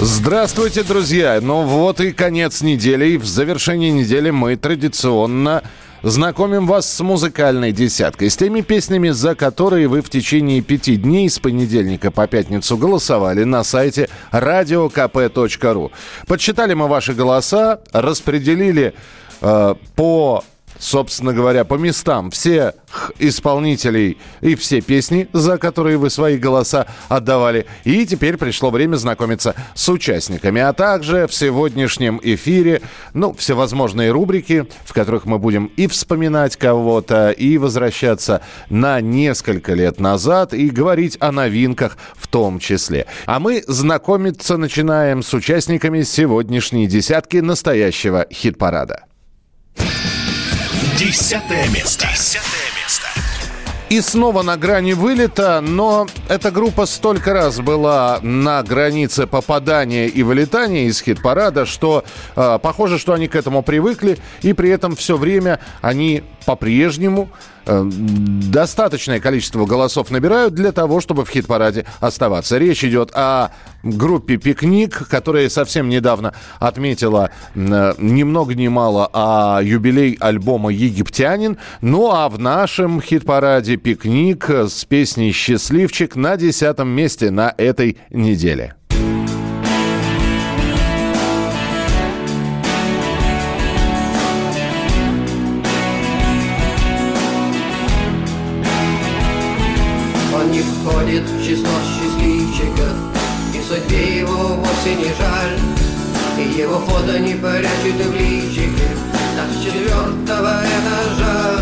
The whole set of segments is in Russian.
Здравствуйте, друзья! Ну вот и конец недели. И в завершении недели мы традиционно знакомим вас с музыкальной десяткой, с теми песнями, за которые вы в течение пяти дней с понедельника по пятницу голосовали на сайте radiokp.ru. Подсчитали мы ваши голоса, распределили э, по собственно говоря, по местам всех исполнителей и все песни, за которые вы свои голоса отдавали. И теперь пришло время знакомиться с участниками, а также в сегодняшнем эфире, ну, всевозможные рубрики, в которых мы будем и вспоминать кого-то, и возвращаться на несколько лет назад, и говорить о новинках в том числе. А мы знакомиться начинаем с участниками сегодняшней десятки настоящего хит-парада. Десятое место. Десятое место. И снова на грани вылета, но эта группа столько раз была на границе попадания и вылетания из хит-парада, что э, похоже, что они к этому привыкли, и при этом все время они по-прежнему достаточное количество голосов набирают для того, чтобы в хит-параде оставаться. Речь идет о группе «Пикник», которая совсем недавно отметила э, ни много ни мало а юбилей альбома «Египтянин». Ну а в нашем хит-параде «Пикник» с песней «Счастливчик» на десятом месте на этой неделе. Его фото не прячет в личике. Так с четвертого этажа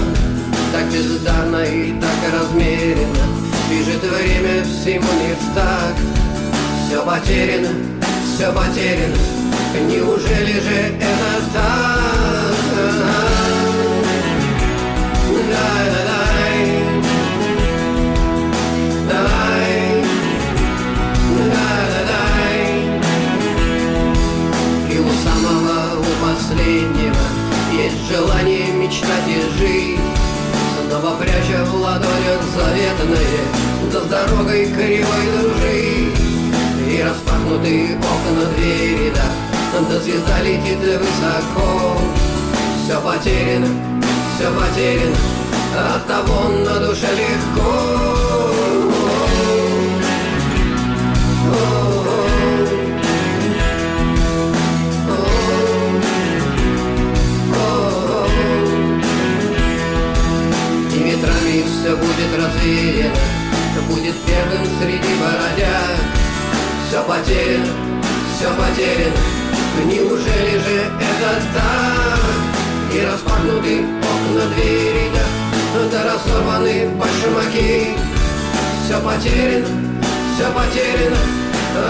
Так бездарно и так размеренно. Бежит время всему не так. Все потеряно, все потеряно. Неужели же это так? Последнего Есть желание мечтать и жить. Снова пряча в ладонях заветные с дорогой кривой дружить И распахнутые окна двери, да Да звезда летит высоко. Все потеряно, все потеряно От того на душе легко все будет развеяно Будет первым среди бородяг Все потеряно, все потеряно Неужели же это так? И распахнуты окна двери, да Да разорваны башмаки. Все потеряно, все потеряно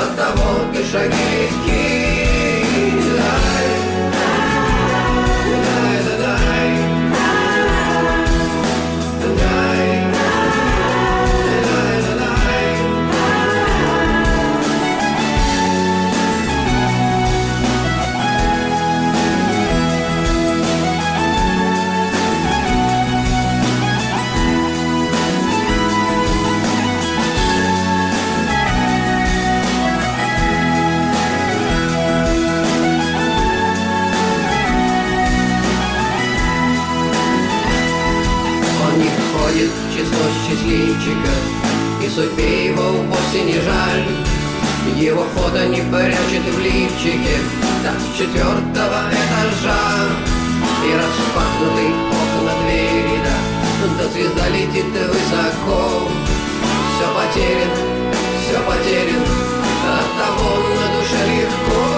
От того ты шаги легки счастливчиков И судьбе его вовсе не жаль. Его фото не прячет в лифчике Так с четвертого этажа. И распахнуты окна двери, да Да звезда летит высоко. Все потеряно, все потеряно От того на душе легко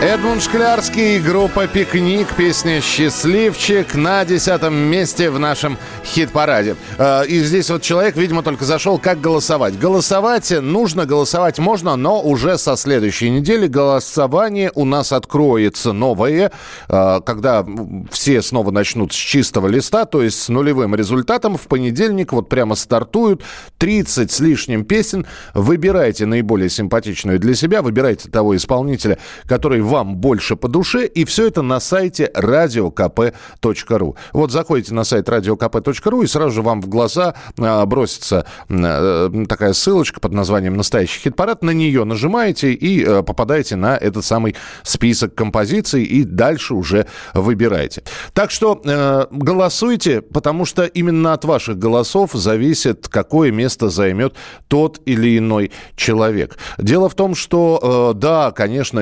Эдмунд Шклярский, группа «Пикник», песня «Счастливчик» на десятом месте в нашем хит-параде. Э, и здесь вот человек, видимо, только зашел, как голосовать. Голосовать нужно, голосовать можно, но уже со следующей недели голосование у нас откроется новое, э, когда все снова начнут с чистого листа, то есть с нулевым результатом. В понедельник вот прямо стартуют 30 с лишним песен. Выбирайте наиболее симпатичную для себя, выбирайте того исполнителя, который вам больше по душе, и все это на сайте radiokp.ru. Вот заходите на сайт radiokp.ru, и сразу же вам в глаза а, бросится а, такая ссылочка под названием «Настоящий хит-парад». На нее нажимаете и а, попадаете на этот самый список композиций, и дальше уже выбирайте. Так что э, голосуйте, потому что именно от ваших голосов зависит, какое место займет тот или иной человек. Дело в том, что, э, да, конечно,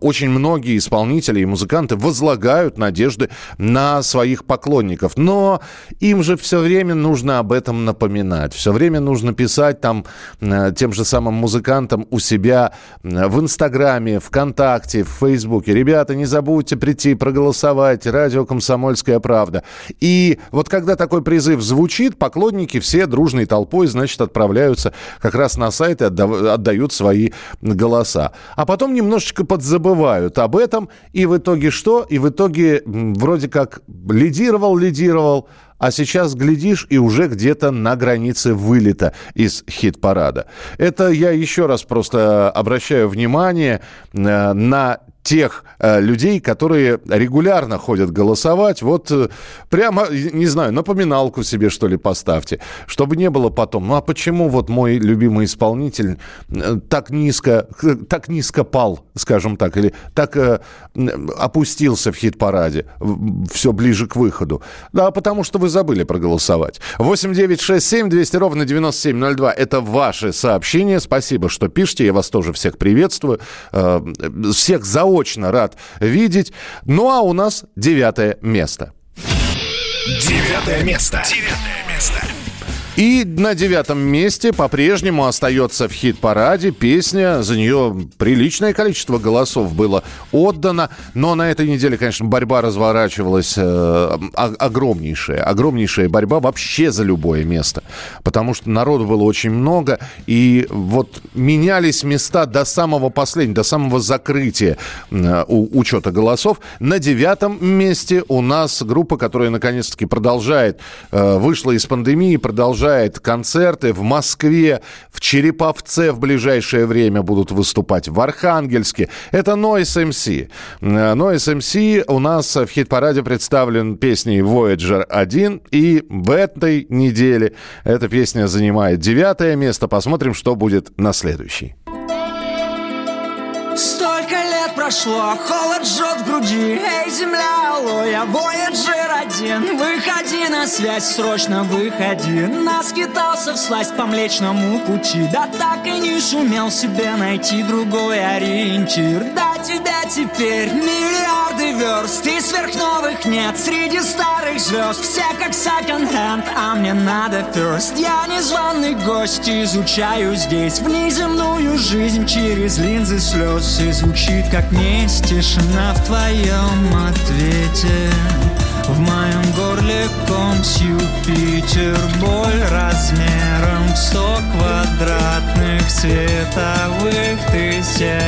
очень очень многие исполнители и музыканты возлагают надежды на своих поклонников. Но им же все время нужно об этом напоминать. Все время нужно писать там э, тем же самым музыкантам у себя э, в Инстаграме, ВКонтакте, в Фейсбуке. Ребята, не забудьте прийти проголосовать. Радио «Комсомольская правда». И вот когда такой призыв звучит, поклонники все дружной толпой, значит, отправляются как раз на сайт и отдают свои голоса. А потом немножечко подзабывают забывают об этом, и в итоге что? И в итоге вроде как лидировал, лидировал, а сейчас глядишь и уже где-то на границе вылета из хит-парада. Это я еще раз просто обращаю внимание э, на тех э, людей, которые регулярно ходят голосовать. Вот э, прямо, не знаю, напоминалку себе, что ли, поставьте, чтобы не было потом. Ну а почему вот мой любимый исполнитель э, так низко, так низко пал, скажем так, или так э, опустился в хит-параде, все ближе к выходу? Да, потому что вы забыли проголосовать. 8 9 6 7 200 ровно 9702. Это ваши сообщения. Спасибо, что пишете. Я вас тоже всех приветствую. Э, всех за очно рад видеть. Ну а у нас девятое место. Девятое место. Девятое место. И на девятом месте по-прежнему остается в хит-параде песня. За нее приличное количество голосов было отдано. Но на этой неделе, конечно, борьба разворачивалась э, огромнейшая. Огромнейшая борьба вообще за любое место. Потому что народу было очень много. И вот менялись места до самого последнего, до самого закрытия э, у, учета голосов. На девятом месте у нас группа, которая наконец-таки продолжает, э, вышла из пандемии, продолжает продолжает концерты в Москве, в Череповце в ближайшее время будут выступать, в Архангельске. Это Noise MC. Noise MC у нас в хит-параде представлен песней Voyager 1. И в этой неделе эта песня занимает девятое место. Посмотрим, что будет на следующий прошло, холод жжет в груди. Эй, земля, алло, я Voyager один. Выходи на связь, срочно выходи. Наскитался в сласть по млечному пути. Да так и не сумел себе найти другой ориентир. Да тебя теперь миллиарды верст И сверхновых нет среди старых звезд. Все как second-hand, а мне надо first. Я незваный гость, изучаю здесь Внеземную жизнь через линзы слез. И звучит как есть тишина в твоем ответе. В моем горле ком Юпитер Боль размером в сто квадратных световых тысячелетий.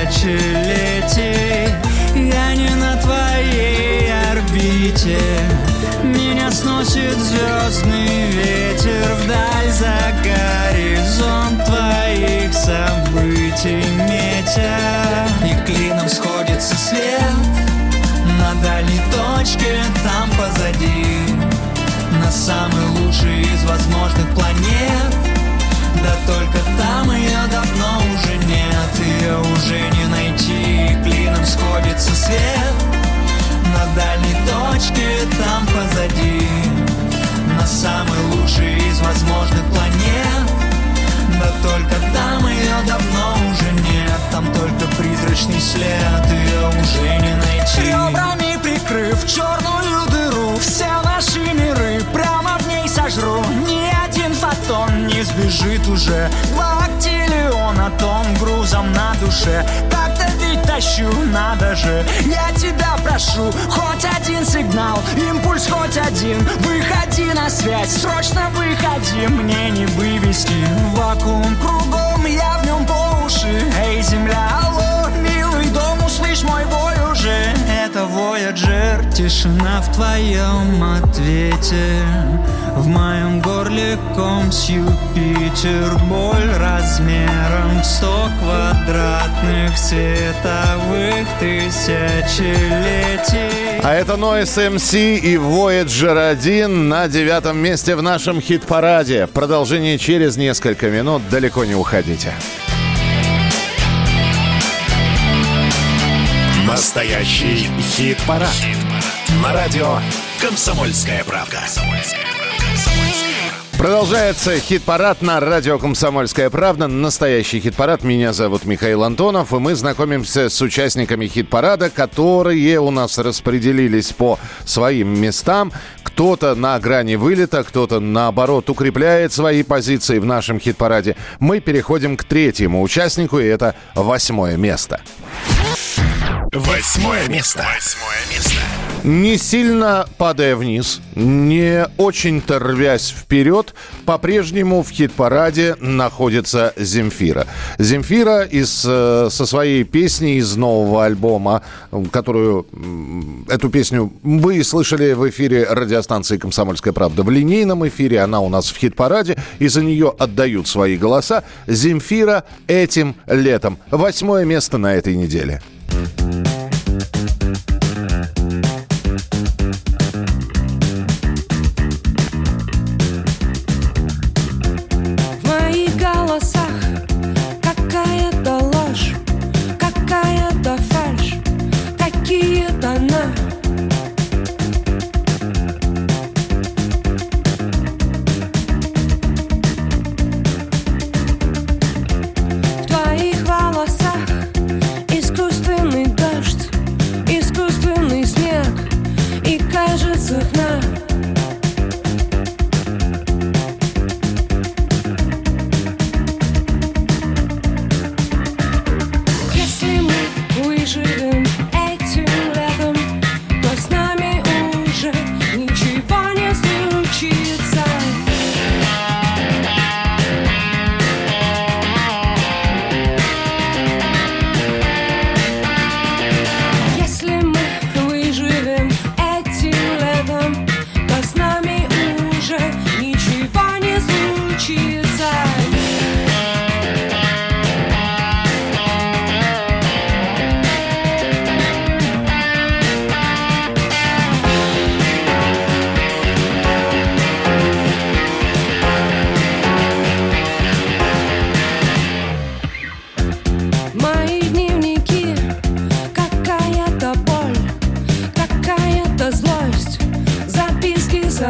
Я не на твоей орбите. Меня сносит звездный ветер Вдаль за горизонт твоих событий метя свет На дальней точке там позади На самый лучший из возможных планет. Да только там ее давно уже нет Ее уже не найти. Клином сходится свет. На дальней точке там позади На самый лучший из возможных планет Да только там ее давно уже нет Там только призрачный след Ее уже не найти. Ребрами прикрыв черную дыру Все наши не сбежит уже. Два актиллиона тонн грузом на душе. Так-то ведь тащу, надо же. Я тебя прошу, хоть один сигнал Импульс хоть один, выходи на связь Срочно выходи, мне не вывести. Вакуум кругом, я в нем по уши. Эй, земля, алло, милый дом, услышь мой бой уже Это Voyager, тишина в твоем ответе В моем горле ком с Юпитер Боль размером в сто квадратных световых тысячелетий А это Noise MC и Voyager 1 на девятом месте в нашем хит-параде. Продолжение через несколько минут. Далеко не уходите. Настоящий хит-парад. На радио «Комсомольская правда». Продолжается хит-парад на радио «Комсомольская правда». Настоящий хит-парад. Меня зовут Михаил Антонов. И мы знакомимся с участниками хит-парада, которые у нас распределились по своим местам. Кто-то на грани вылета, кто-то, наоборот, укрепляет свои позиции в нашем хит-параде. Мы переходим к третьему участнику, и это восьмое место. Восьмое место. Восьмое место. Не сильно падая вниз, не очень-то рвясь вперед, по-прежнему в хит-параде находится Земфира. Земфира из, э, со своей песней из нового альбома, которую, эту песню вы слышали в эфире радиостанции «Комсомольская правда». В линейном эфире она у нас в хит-параде, и за нее отдают свои голоса. Земфира этим летом. Восьмое место на этой неделе. В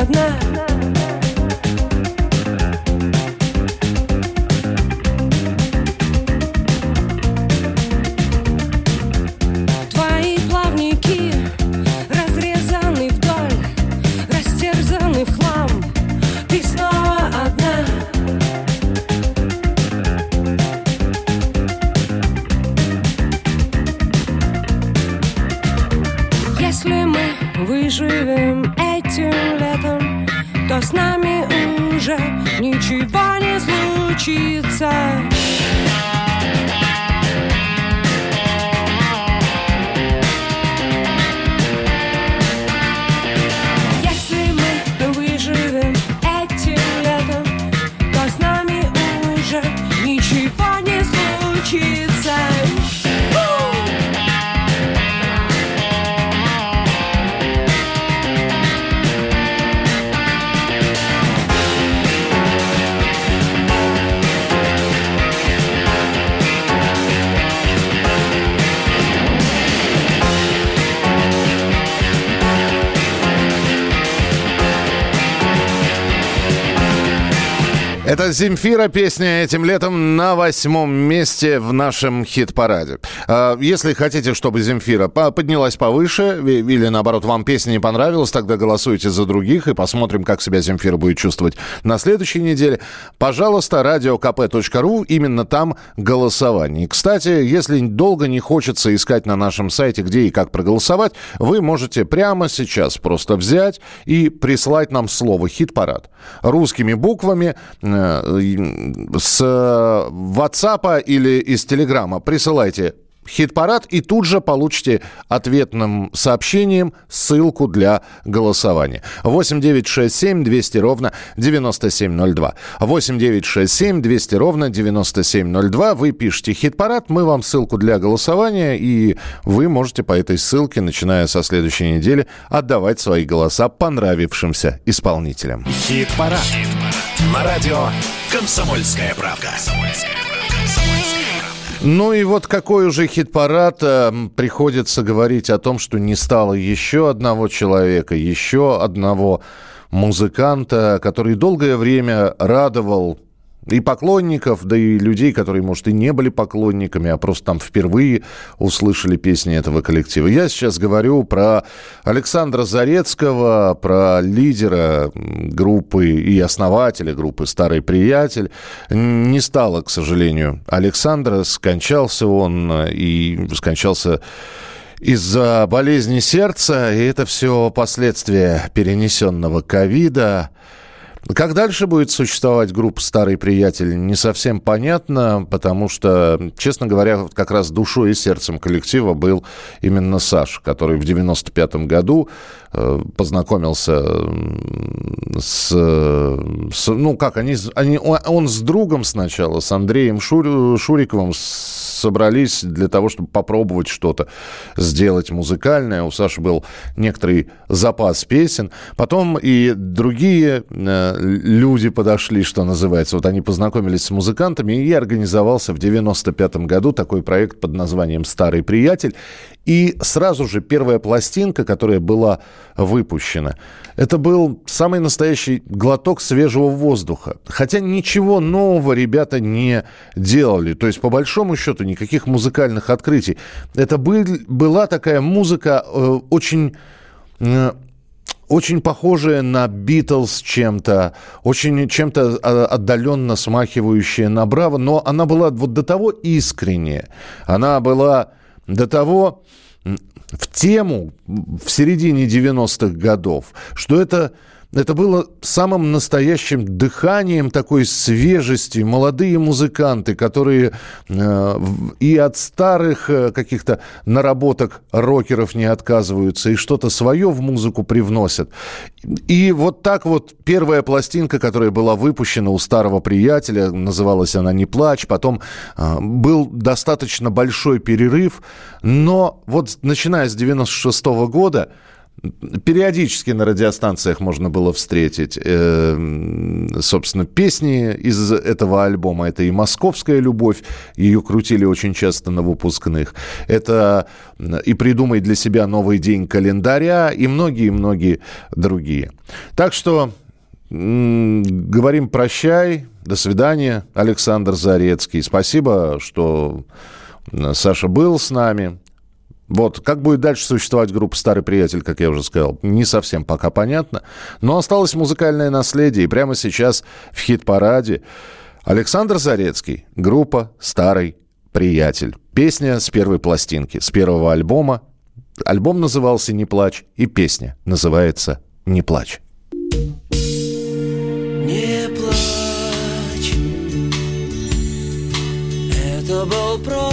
Записки Земфира, песня этим летом на восьмом месте в нашем хит-параде. А, если хотите, чтобы Земфира поднялась повыше, или наоборот, вам песня не понравилась, тогда голосуйте за других и посмотрим, как себя Земфира будет чувствовать на следующей неделе. Пожалуйста, radiokp.ru, именно там голосование. Кстати, если долго не хочется искать на нашем сайте, где и как проголосовать, вы можете прямо сейчас просто взять и прислать нам слово «хит-парад» русскими буквами э, с WhatsApp или из Телеграма присылайте хит-парад и тут же получите ответным сообщением ссылку для голосования. 8 9 6 7 200 ровно 9702. 8 9 6 7 200 ровно 9702. Вы пишете хит-парад, мы вам ссылку для голосования, и вы можете по этой ссылке, начиная со следующей недели, отдавать свои голоса понравившимся исполнителям. Хит-парад. Хит На радио «Комсомольская правка». «Комсомольская правка». Ну и вот какой уже хит-парад э, приходится говорить о том, что не стало еще одного человека, еще одного музыканта, который долгое время радовал и поклонников, да и людей, которые, может, и не были поклонниками, а просто там впервые услышали песни этого коллектива. Я сейчас говорю про Александра Зарецкого, про лидера группы и основателя группы «Старый приятель». Не стало, к сожалению, Александра. Скончался он и скончался из-за болезни сердца, и это все последствия перенесенного ковида. Как дальше будет существовать группа «Старый приятель» не совсем понятно, потому что, честно говоря, как раз душой и сердцем коллектива был именно Саш, который в 95 году э, познакомился с, с... Ну, как, они, они, он с другом сначала, с Андреем Шур, Шуриковым, собрались для того, чтобы попробовать что-то сделать музыкальное. У Саши был некоторый запас песен. Потом и другие э, люди подошли, что называется. Вот они познакомились с музыкантами, и организовался в 95 году такой проект под названием «Старый приятель». И сразу же первая пластинка, которая была выпущена, это был самый настоящий глоток свежего воздуха. Хотя ничего нового ребята не делали. То есть, по большому счету, никаких музыкальных открытий. Это был, была такая музыка э, очень... Э, очень похожая на Битлз чем-то, очень чем-то а, отдаленно смахивающая на Браво, но она была вот до того искренняя, она была до того в тему в середине 90-х годов, что это это было самым настоящим дыханием такой свежести. Молодые музыканты, которые э, и от старых э, каких-то наработок рокеров не отказываются, и что-то свое в музыку привносят. И вот так вот первая пластинка, которая была выпущена у старого приятеля, называлась она «Не плачь», потом э, был достаточно большой перерыв, но вот начиная с 96 -го года Периодически на радиостанциях можно было встретить, э, собственно, песни из этого альбома. Это и «Московская любовь», ее крутили очень часто на выпускных. Это и «Придумай для себя новый день календаря» и многие-многие другие. Так что говорим прощай, до свидания, Александр Зарецкий. Спасибо, что Саша был с нами. Вот, как будет дальше существовать группа «Старый приятель», как я уже сказал, не совсем пока понятно. Но осталось музыкальное наследие, и прямо сейчас в хит-параде Александр Зарецкий, группа «Старый приятель». Песня с первой пластинки, с первого альбома. Альбом назывался «Не плачь», и песня называется «Не плачь». Не плачь, это был просто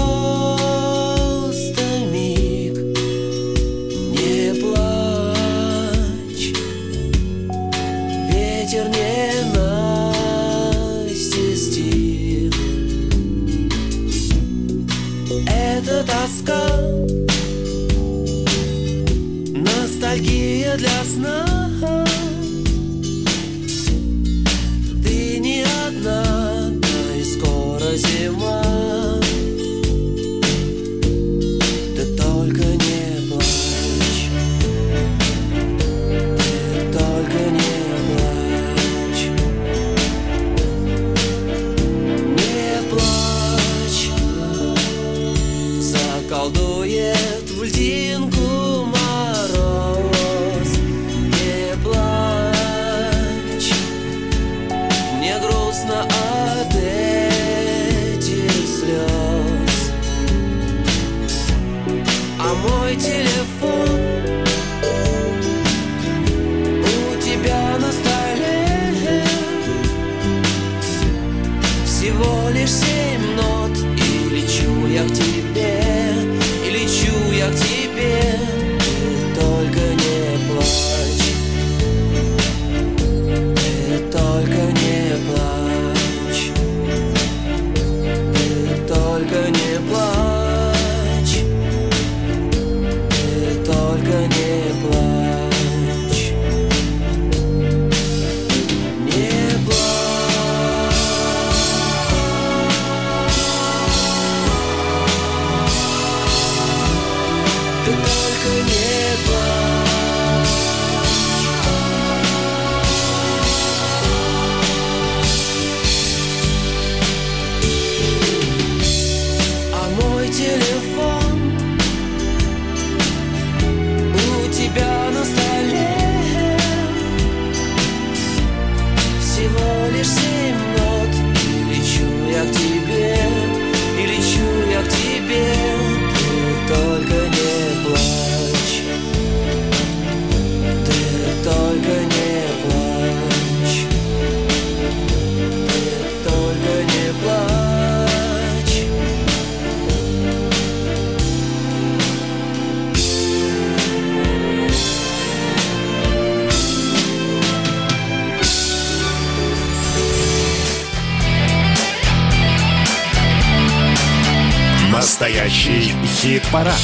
Настоящий хит-парад.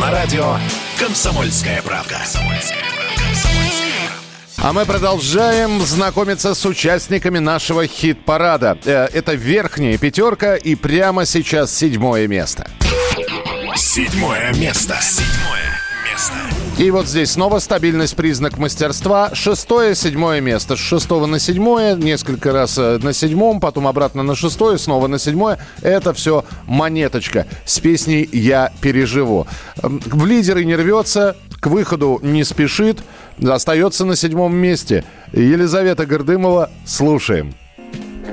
На радио «Комсомольская правда». А мы продолжаем знакомиться с участниками нашего хит-парада. Э, Это верхняя пятерка и прямо сейчас седьмое место. Седьмое место. Седьмое место. И вот здесь снова стабильность, признак мастерства. Шестое, седьмое место. С шестого на седьмое, несколько раз э, на седьмом, потом обратно на шестое, снова на седьмое. Это все монеточка с песней «Я переживу». В лидеры не рвется, к выходу не спешит, остается на седьмом месте. Елизавета Гордымова, слушаем.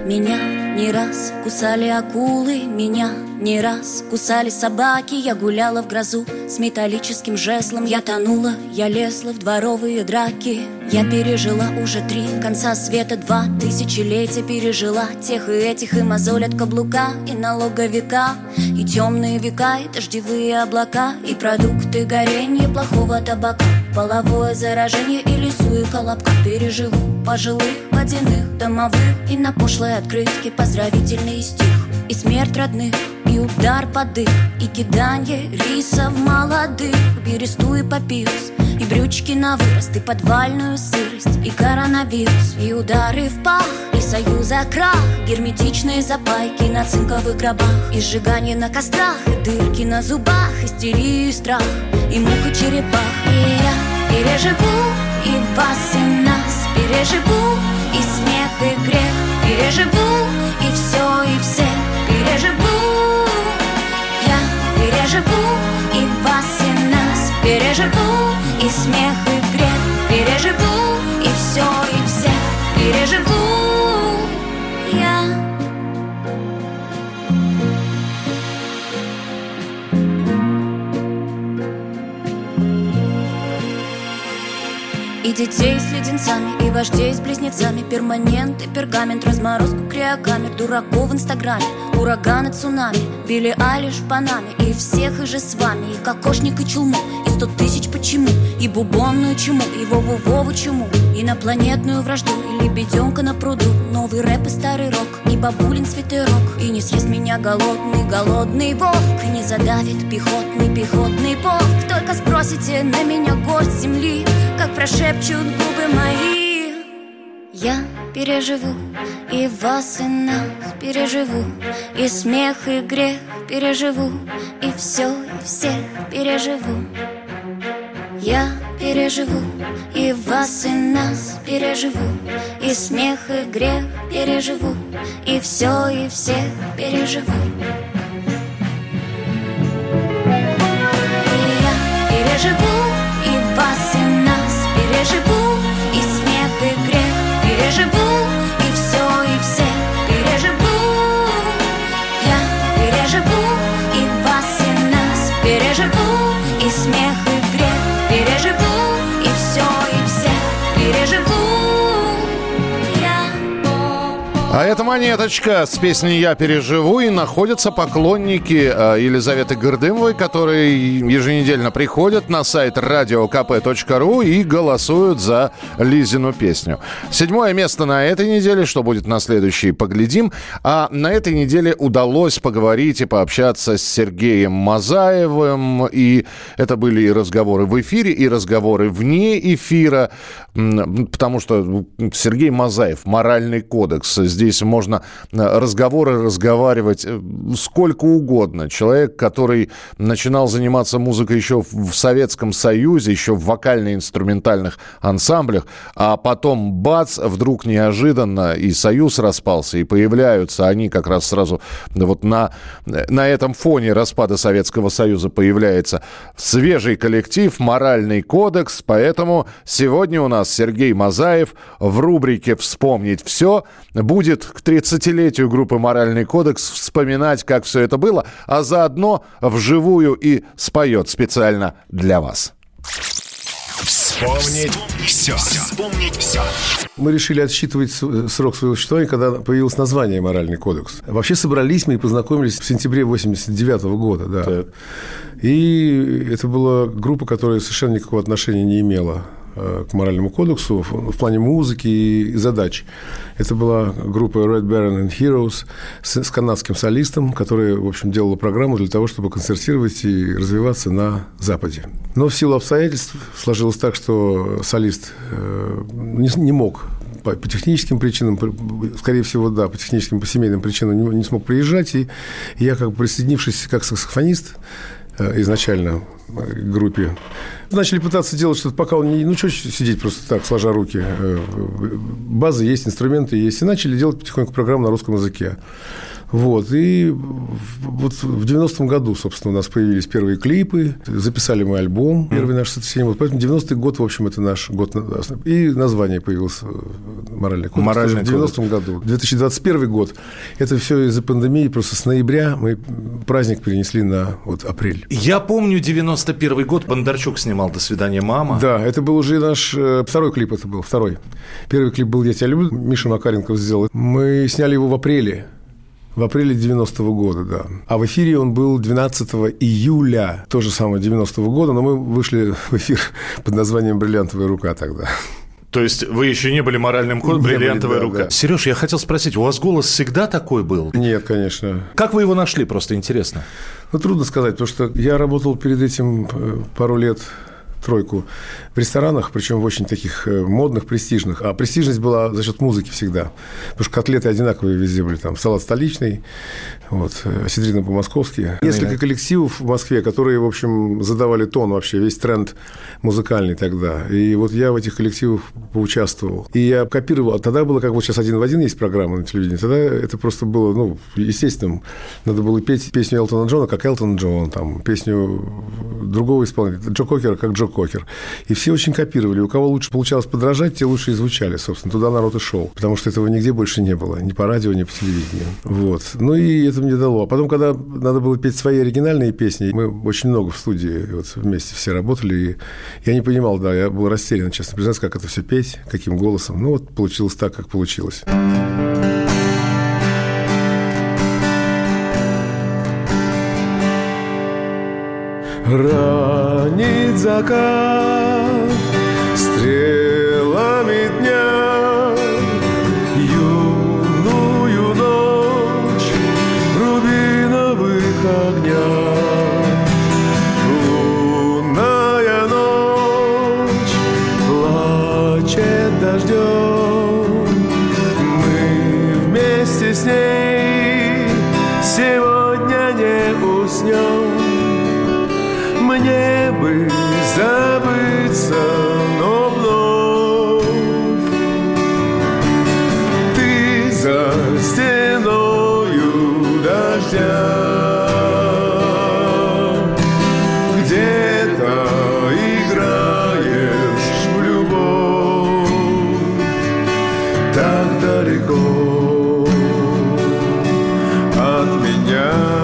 Меня не раз кусали акулы, меня не раз кусали собаки Я гуляла в грозу с металлическим жезлом. Я тонула, я лезла в дворовые драки. Я пережила уже три конца света Два тысячелетия пережила Тех и этих, и мозоль от каблука И налоговика, и темные века И дождевые облака, и продукты горения Плохого табака, половое заражение И лесу и колобка переживу Пожилых, водяных, домовых И на пошлой открытке поздравительный стих. И смерть родных, и удар под дых И киданье рисов молодых. Бересту и папирус И брючки на вырост, и подвальную сырость И коронавирус, и удары в пах И союза крах, герметичные запайки На цинковых гробах И сжигание на кострах, и дырки на зубах Истерию и страх, и мух и черепах. И я переживу и вас, и нас Переживу и смех, и грех. Переживу и все, и всех Переживу переживу и вас, и нас Переживу и смех, и грех Переживу и все, и всех Переживу И детей с леденцами, и вождей с близнецами. Перманент и пергамент, разморозку криокамер. Дураков в инстаграме, ураганы, цунами. Билли Алиш в Панаме, и всех и же с вами. И кокошник, и чулму, и сто тысяч почему? И бубонную чуму, и Вову-Вову чуму. Инопланетную вражду, и лебеденка на пруду Новый рэп и старый рок, и бабулин свитерок И не съест меня голодный, голодный волк. Не задавит пехотный, пехотный полк Только спросите на меня гость земли Как прошепчут губы мои. Я переживу и вас, и нас переживу. И смех, и грех переживу. И все, и всех переживу. Я переживу. И вас, и нас переживу. И смех, и грех переживу. И все, и всех переживу. И я переживу и вас, и нас переживу. И смех, и грех переживу А это монеточка с песней «Я переживу» и находятся поклонники э, Елизаветы Гордымовой, которые еженедельно приходят на сайт radiokp.ru и голосуют за Лизину песню. Седьмое место на этой неделе, что будет на следующей, поглядим. А на этой неделе удалось поговорить и пообщаться с Сергеем Мазаевым, и это были и разговоры в эфире, и разговоры вне эфира, потому что Сергей Мазаев, моральный кодекс, здесь можно э, разговоры разговаривать э, сколько угодно. Человек, который начинал заниматься музыкой еще в Советском Союзе, еще в вокально-инструментальных ансамблях, а потом бац, вдруг неожиданно и Союз распался, и появляются они как раз сразу вот на, на этом фоне распада Советского Союза появляется свежий коллектив, моральный кодекс, поэтому сегодня у нас Сергей Мазаев в рубрике «Вспомнить все» будет к 30-летию группы «Моральный кодекс» вспоминать, как все это было, а заодно вживую и споет специально для вас. Вспомнить все. Вспомнить все. Мы решили отсчитывать с- срок своего существования, когда появилось название «Моральный кодекс». Вообще собрались мы и познакомились в сентябре 89 года, да. И это была группа, которая совершенно никакого отношения не имела э, к моральному кодексу в плане музыки и задач. Это была группа Red Baron and Heroes с, с канадским солистом, которая, в общем, делала программу для того, чтобы концертировать и развиваться на Западе. Но в силу обстоятельств сложилось так, что солист э, не, не мог по, по техническим причинам, скорее всего, да, по техническим, по семейным причинам не, не смог приезжать. И я, как бы присоединившись как саксофонист, э, изначально э, группе. Начали пытаться делать что-то, пока он не... Ну, что сидеть просто так, сложа руки. Э, Базы есть, инструменты есть. И начали делать потихоньку программу на русском языке. Вот, и вот в 90-м году, собственно, у нас появились первые клипы, записали мы альбом, первый наш с вот, поэтому 90-й год, в общем, это наш год, и название появилось э, «Моральный кодекс» «Моральный в 90-м году. 2021 год, это все из-за пандемии, просто с ноября мы праздник перенесли на вот апрель. Я помню 91 год, Бондарчук снимал «До свидания, мама». Да, это был уже наш э, второй клип, это был второй. Первый клип был «Я тебя люблю», Миша Макаренков сделал. Мы сняли его в апреле. В апреле 90-го года, да. А в эфире он был 12 июля, то же самое 90-го года, но мы вышли в эфир под названием «Бриллиантовая рука» тогда. То есть вы еще не были моральным кодом, Не были, бриллиантовая да, рука. да. Сереж, я хотел спросить, у вас голос всегда такой был? Нет, конечно. Как вы его нашли, просто интересно? Ну, трудно сказать, потому что я работал перед этим э, пару лет тройку в ресторанах, причем в очень таких э, модных, престижных. А престижность была за счет музыки всегда. Потому что котлеты одинаковые везде были. Там салат столичный, вот, э, осетрина по-московски. Несколько коллективов в Москве, которые, в общем, задавали тон вообще, весь тренд музыкальный тогда. И вот я в этих коллективах поучаствовал. И я копировал. А Тогда было, как вот сейчас один в один есть программа на телевидении. Тогда это просто было, ну, естественным. Надо было петь песню Элтона Джона, как Элтон Джон, там, песню другого исполнителя, Джо Кокера, как Джо Кокер. И все очень копировали. У кого лучше получалось подражать, те лучше и звучали, собственно. Туда народ и шел. Потому что этого нигде больше не было. Ни по радио, ни по телевидению. Вот. Ну и это мне дало. А потом, когда надо было петь свои оригинальные песни, мы очень много в студии вот вместе все работали. И я не понимал, да, я был растерян, честно признаться, как это все петь, каким голосом. Ну вот получилось так, как получилось. Ранит закат от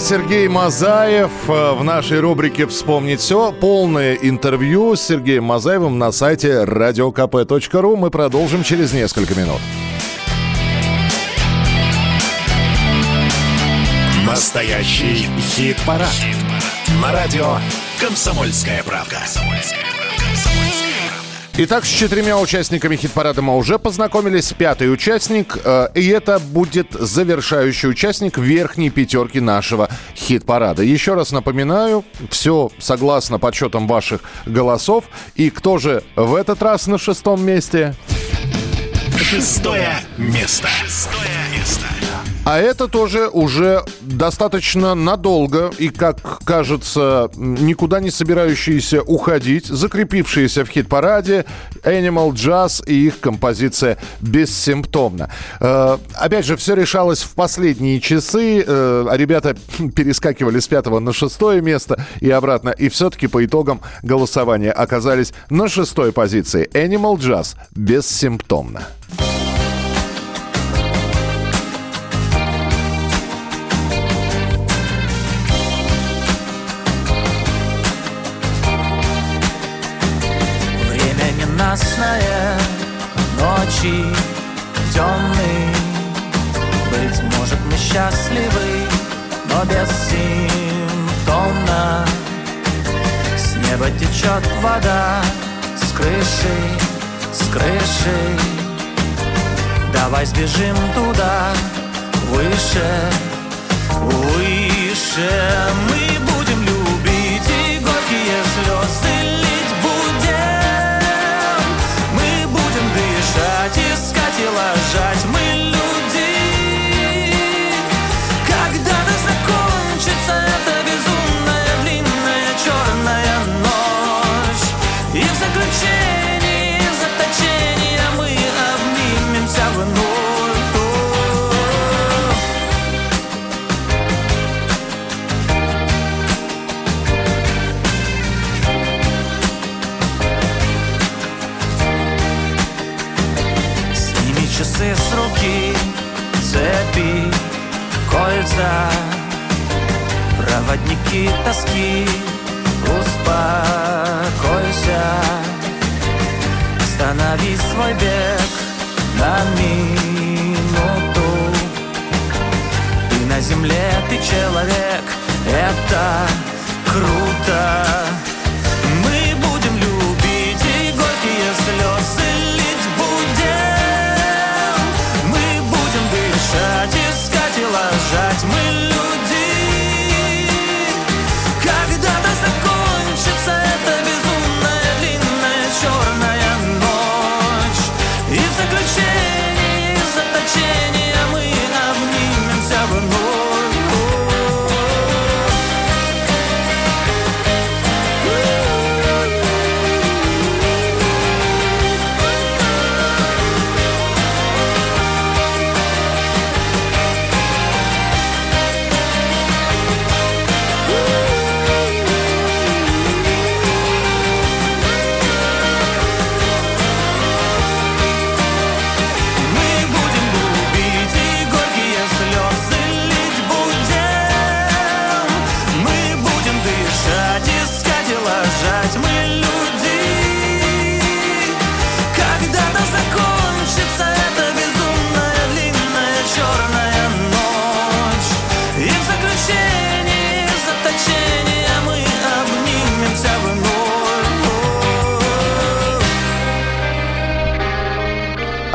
Сергей Мазаев э, в нашей рубрике «Вспомнить все». Полное интервью с Сергеем Мазаевым на сайте radiokp.ru. Мы продолжим через несколько минут. Настоящий хит-парад. На радио «Комсомольская правда». Итак, с четырьмя участниками хит-парада мы уже познакомились. Пятый участник, э, и это будет завершающий участник верхней пятерки нашего хит-парада. Еще раз напоминаю, все согласно подсчетам ваших голосов. И кто же в этот раз на шестом месте? Шестое место. Шестое место. А это тоже уже достаточно надолго и, как кажется, никуда не собирающиеся уходить, закрепившиеся в хит-параде Animal Jazz и их композиция «Бессимптомно». Э, опять же, все решалось в последние часы, э, а ребята перескакивали с пятого на шестое место и обратно, и все-таки по итогам голосования оказались на шестой позиции Animal Jazz «Бессимптомно». Время ночи темные Быть может мы счастливы, но бессимптомно С неба течет вода, с крыши, с крыши. Давай сбежим туда, выше, выше Мы и ложать Мы люди Когда-то закончится эта безумная длинная черная ночь. И в заключении Часы с руки, цепи, кольца Проводники тоски, успокойся Останови свой бег на минуту. Ты на земле, ты человек, это круто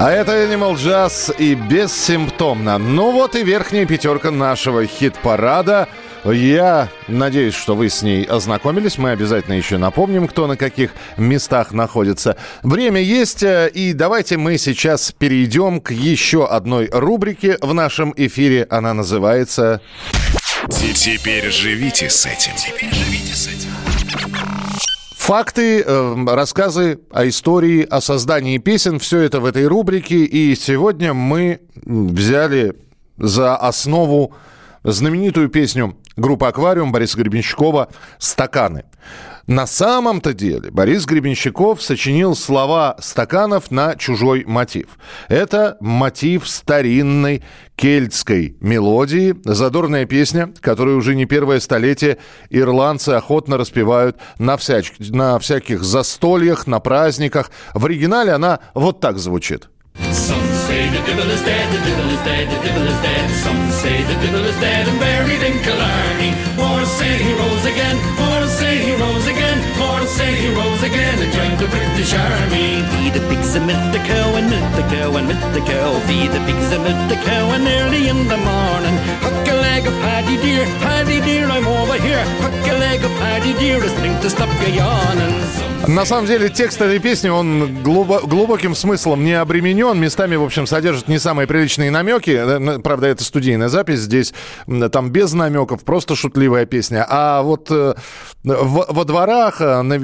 А это Animal Jazz и бессимптомно. Ну вот и верхняя пятерка нашего хит-парада. Я надеюсь, что вы с ней ознакомились. Мы обязательно еще напомним, кто на каких местах находится. Время есть, э, и давайте мы сейчас перейдем к еще одной рубрике в нашем эфире. Она называется... Теперь живите с этим. Теперь живите с этим. Факты, э, рассказы о истории, о создании песен, все это в этой рубрике. И сегодня мы взяли за основу знаменитую песню группы «Аквариум» Бориса Гребенщикова «Стаканы». На самом-то деле Борис Гребенщиков сочинил слова стаканов на чужой мотив. Это мотив старинной кельтской мелодии, задорная песня, которую уже не первое столетие ирландцы охотно распевают на, всяч... на всяких застольях, на праздниках. В оригинале она вот так звучит. Some the devil is dead, the devil is dead, the devil is dead. Some say the devil is dead and buried in Killarney. More say he rose again, say he rose again and joined the British Army. Feed the pigs and milk the cow and milk the cow and milk the cow. Feed the pigs and milk the cow and early in the morning. Hook a leg of Paddy dear, Paddy dear, I'm over here. Hook a leg of Paddy dear, it's drink to stop you yawning. На самом деле текст этой песни, он глубо- глубоким смыслом не обременен. Местами, в общем, содержит не самые приличные намеки. Э, Правда, это студийная запись. Здесь там без намеков, просто шутливая песня. А вот э, в- во дворах, э, на-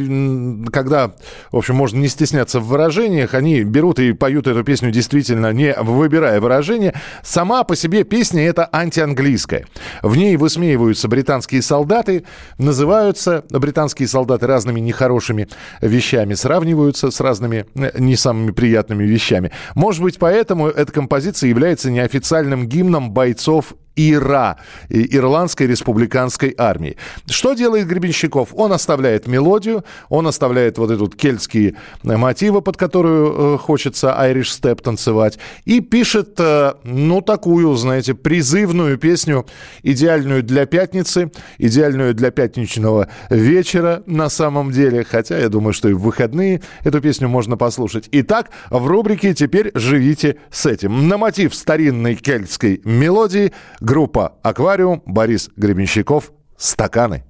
когда, в общем, можно не стесняться в выражениях, они берут и поют эту песню действительно не выбирая выражения. Сама по себе песня это антианглийская. В ней высмеиваются британские солдаты, называются британские солдаты разными нехорошими вещами, сравниваются с разными э, не самыми приятными вещами. Может быть, поэтому эта композиция является неофициальным гимном бойцов ИРА, Ирландской республиканской армии. Что делает Гребенщиков? Он оставляет мелодию, он оставляет вот эти вот кельтские мотивы, под которую э, хочется Irish Step танцевать, и пишет, э, ну, такую, знаете, призывную песню, идеальную для пятницы, идеальную для пятничного вечера на самом деле, хотя я думаю, что и в выходные эту песню можно послушать. Итак, в рубрике «Теперь живите с этим». На мотив старинной кельтской мелодии группа «Аквариум», Борис Гребенщиков «Стаканы».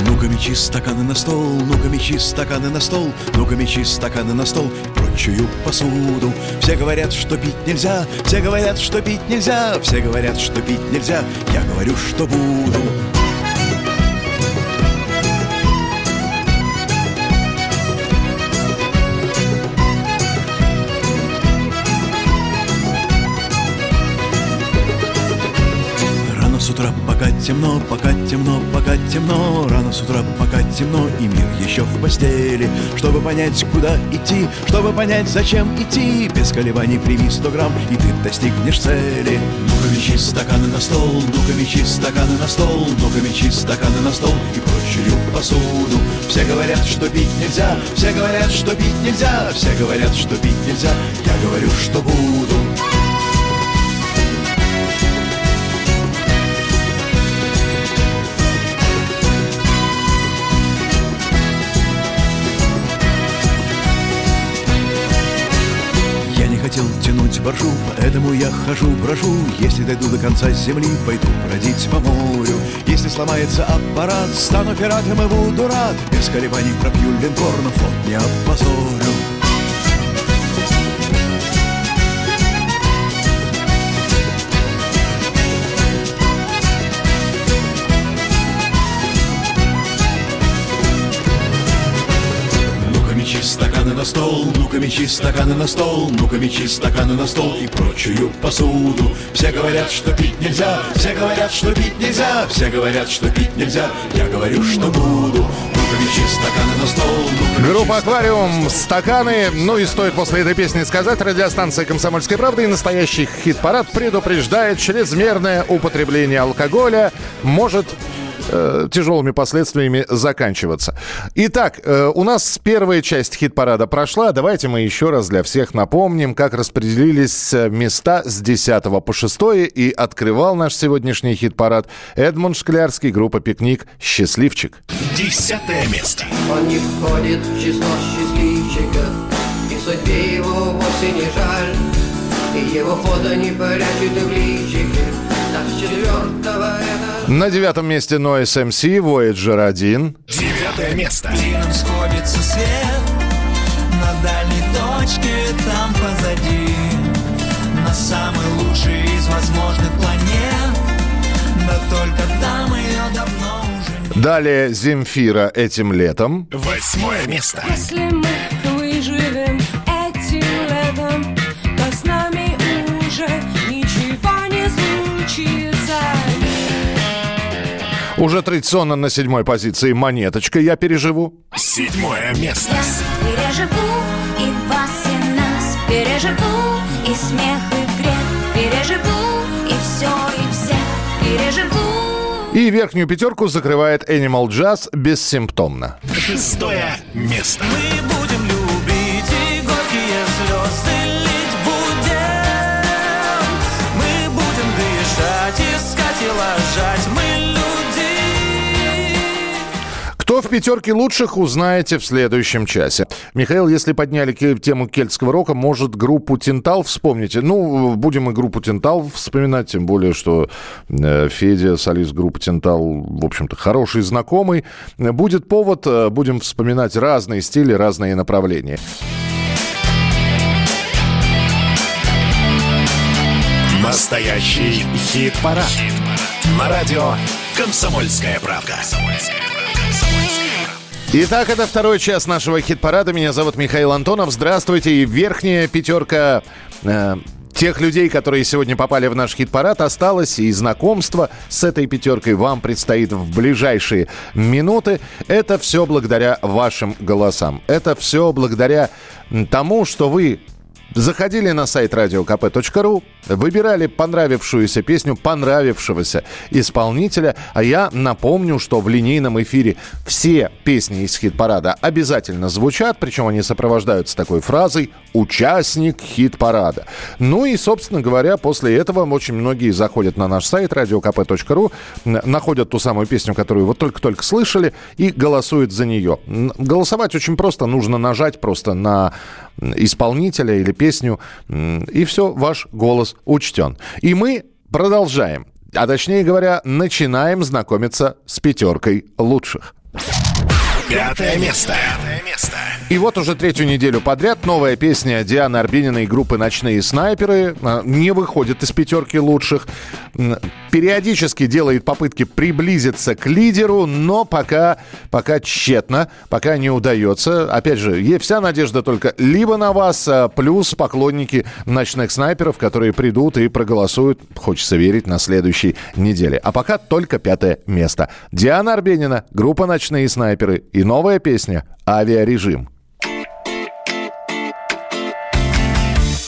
Ну-ка мечи стаканы на стол, ну-ка мечи стаканы на стол, ну-ка мечи стаканы на стол прочую посуду. Все говорят, что пить нельзя, все говорят, что пить нельзя, все говорят, что пить нельзя, я говорю, что буду. С утра, пока темно, пока темно, пока темно. Рано с утра, пока темно, и мир еще в постели. Чтобы понять, куда идти, чтобы понять, зачем идти. Без колебаний прими сто грамм, и ты достигнешь цели. Ну-ка стаканы на стол, ну-ка стаканы на стол. Ну-ка стаканы на стол и прочую посуду. Все говорят, что пить нельзя, все говорят, что пить нельзя Все говорят, что пить нельзя, я говорю, что буду хотел тянуть боржу, поэтому я хожу, брожу. Если дойду до конца земли, пойду бродить по морю. Если сломается аппарат, стану пиратом и буду рад. Без колебаний пропью линкор, но флот не опозорю ну-ка мечи стаканы на стол, ну-ка мечи стаканы на стол и прочую посуду. Все говорят, что пить нельзя, все говорят, что пить нельзя, все говорят, что пить нельзя, я говорю, что буду. Группа «Аквариум», «Стаканы». Ну и стоит после этой песни сказать, радиостанция «Комсомольская правда» и настоящий хит-парад предупреждает, чрезмерное употребление алкоголя может э, тяжелыми последствиями заканчиваться. Итак, э, у нас первая часть хит-парада прошла. Давайте мы еще раз для всех напомним, как распределились э, места с 10 по 6 и открывал наш сегодняшний хит-парад Эдмунд Шклярский, группа «Пикник», «Счастливчик». Десятое место. Он не входит в число счастливчиков И судьбе его вовсе не жаль И его фото не прячут в личике Так с четвертого На девятом месте Noise MC, Voyager 1. Девятое место. Клином сходится свет На дальней точке там позади На самый лучший из возможных планет Да только там ее давно уже нет Далее Земфира этим летом. Восьмое место. Если мы выживем этим летом, то с нами уже ничего не случится. Уже традиционно на седьмой позиции «Монеточка» я переживу. Седьмое место. Переживу и вас, и нас Переживу и смех, и грех Переживу и все, и всех Переживу И верхнюю пятерку закрывает Animal Jazz бессимптомно. Шестое место. Мы в пятерке лучших, узнаете в следующем часе. Михаил, если подняли тему кельтского рока, может, группу Тинтал вспомните? Ну, будем и группу Тинтал вспоминать, тем более, что э, Федя, солист группы Тинтал, в общем-то, хороший знакомый. Будет повод, э, будем вспоминать разные стили, разные направления. Настоящий хит-парад. На радио «Комсомольская правда». Итак, это второй час нашего хит-парада. Меня зовут Михаил Антонов. Здравствуйте. И верхняя пятерка э, тех людей, которые сегодня попали в наш хит-парад, осталось. И знакомство с этой пятеркой вам предстоит в ближайшие минуты. Это все благодаря вашим голосам. Это все благодаря тому, что вы Заходили на сайт radiokp.ru, выбирали понравившуюся песню понравившегося исполнителя. А я напомню, что в линейном эфире все песни из хит-парада обязательно звучат, причем они сопровождаются такой фразой «участник хит-парада». Ну и, собственно говоря, после этого очень многие заходят на наш сайт radiokp.ru, находят ту самую песню, которую вот только-только слышали, и голосуют за нее. Голосовать очень просто, нужно нажать просто на исполнителя или песню, и все, ваш голос учтен. И мы продолжаем, а точнее говоря, начинаем знакомиться с пятеркой лучших. Пятое место. Пятое место. И вот уже третью неделю подряд новая песня Дианы Арбениной группы «Ночные снайперы» не выходит из пятерки лучших. Периодически делает попытки приблизиться к лидеру, но пока, пока тщетно, пока не удается. Опять же, е- вся надежда только либо на вас, а, плюс поклонники «Ночных снайперов», которые придут и проголосуют, хочется верить, на следующей неделе. А пока только пятое место. Диана Арбенина, группа «Ночные снайперы» и новая песня «Авиарежим».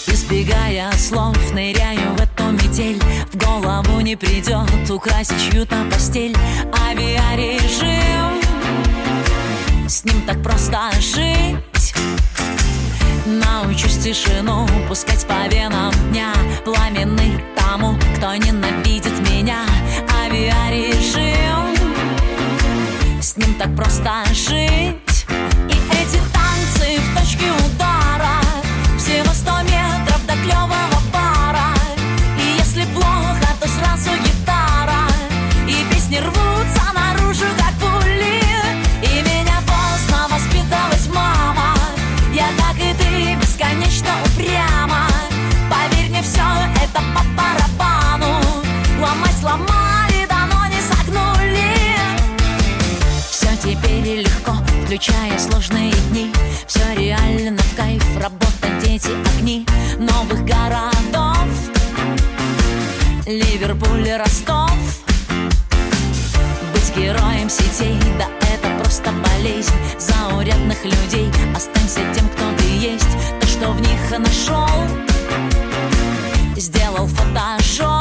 Избегая слов, ныряю в эту метель. В голову не придет украсить чью-то постель. Авиарежим. С ним так просто жить. Научусь тишину пускать по венам дня. Пламенный тому, кто ненавидит ним так просто жить включая сложные дни. Все реально в кайф, работа, дети, огни Новых городов. Ливерпуль, Ростов. Быть героем сетей, да это просто болезнь. Заурядных людей, останься тем, кто ты есть. То, что в них нашел Сделал фотошоп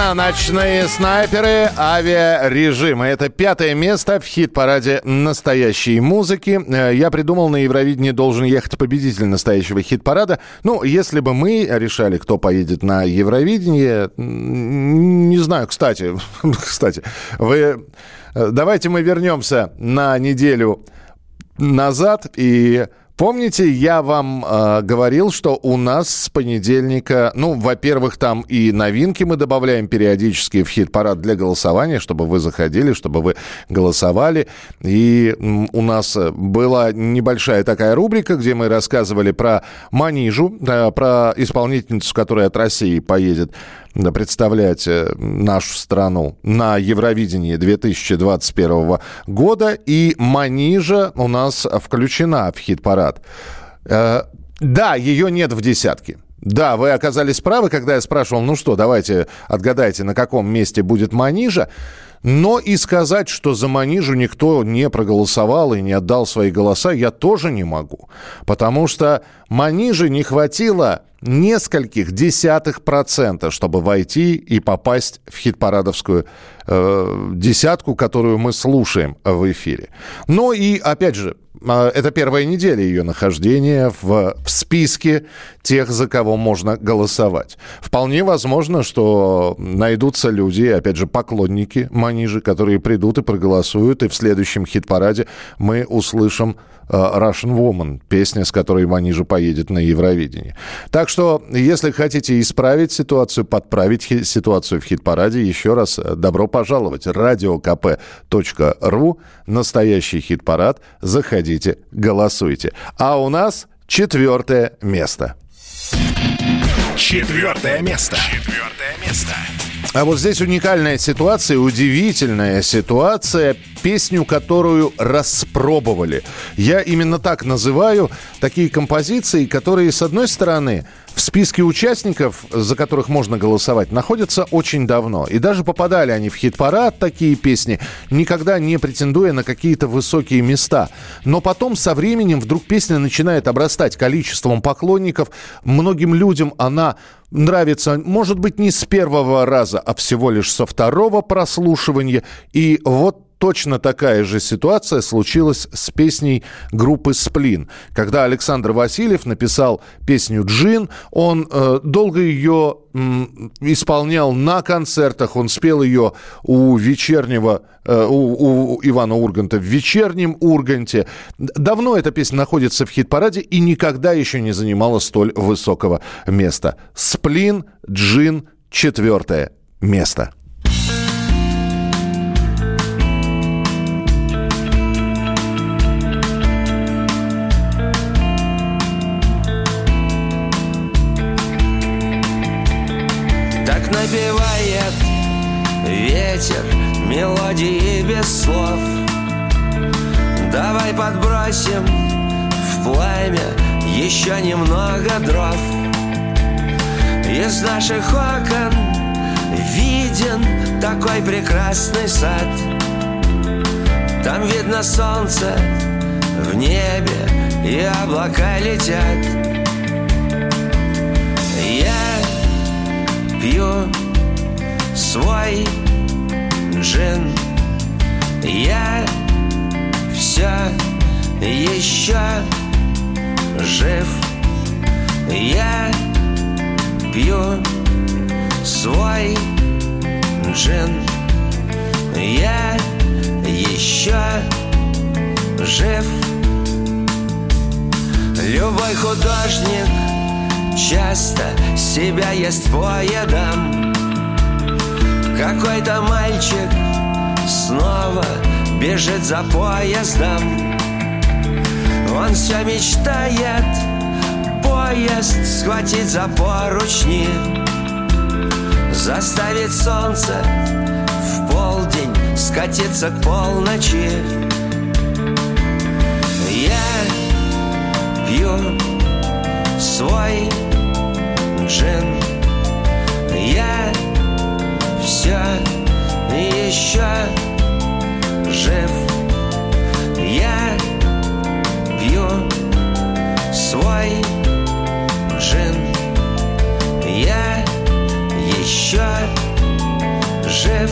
Арбенина, «Ночные снайперы», авиарежим. Это пятое место в хит-параде настоящей музыки. Э, Я придумал, на Евровидении должен ехать победитель настоящего хит-парада. Ну, если бы мы решали, кто поедет на Евровидение, не знаю, кстати, кстати, вы... э, Давайте мы вернемся на неделю назад и Помните, я вам э, говорил, что у нас с понедельника, ну, во-первых, там и новинки мы добавляем периодически в хит-парад для голосования, чтобы вы заходили, чтобы вы голосовали. И м, у нас была небольшая такая рубрика, где мы рассказывали про Манижу, э, про исполнительницу, которая от России поедет представлять э, нашу страну на Евровидении 2021 года. И Манижа у нас включена в хит-парад. Э, Да, ее нет в десятке. Да, вы оказались правы, когда я спрашивал, ну что, давайте отгадайте, на каком месте будет Манижа. Но и сказать, что за Манижу никто не проголосовал и не отдал свои голоса, я тоже не могу. Потому что Маниже не хватило нескольких десятых процента, чтобы войти и попасть в хит-парадовскую э, десятку, которую мы слушаем в эфире. Но и, опять же, э, это первая неделя ее нахождения в, в списке тех, за кого можно голосовать. Вполне возможно, что найдутся люди, опять же, поклонники Манижи, которые придут и проголосуют, и в следующем хит-параде мы услышим э, Russian Woman, песня, с которой Манижа поедет на Евровидение. Так что, если хотите исправить ситуацию, подправить ситуацию в хит-параде, еще раз э, добро пожаловать. Радиокп.ру, настоящий хит-парад. Заходите, голосуйте. А у нас четвертое место. Четвертое место. Четвертое место. А вот здесь уникальная ситуация, удивительная ситуация, песню, которую распробовали. Я именно так называю такие композиции, которые, с одной стороны, в списке участников, за которых можно голосовать, находятся очень давно. И даже попадали они в хит-парад, такие песни, никогда не претендуя на какие-то высокие места. Но потом со временем вдруг песня начинает обрастать количеством поклонников. Многим людям она нравится, может быть, не с первого раза, а всего лишь со второго прослушивания. И вот точно такая же ситуация случилась с песней группы «Сплин». Когда Александр Васильев написал песню «Джин», он э, долго ее исполнял на концертах, он спел ее у вечернего, э, у, у Ивана Урганта в вечернем Урганте. Давно эта песня находится в хит-параде и никогда еще не занимала столь высокого места. «Сплин», «Джин», четвертое место. Мелодии без слов. Давай подбросим в пламя еще немного дров. Из наших окон виден такой прекрасный сад. Там видно солнце в небе и облака летят. Я пью свой джин Я все еще жив. Я пью свой джин. Я еще жив. Любой художник часто себя ест поедом. Какой-то мальчик снова бежит за поездом. Он все мечтает поезд схватить за поручни, заставить солнце в полдень скатиться к полночи. Я пью свой джин. Я все еще жив. Я пью свой джин. Я еще жив.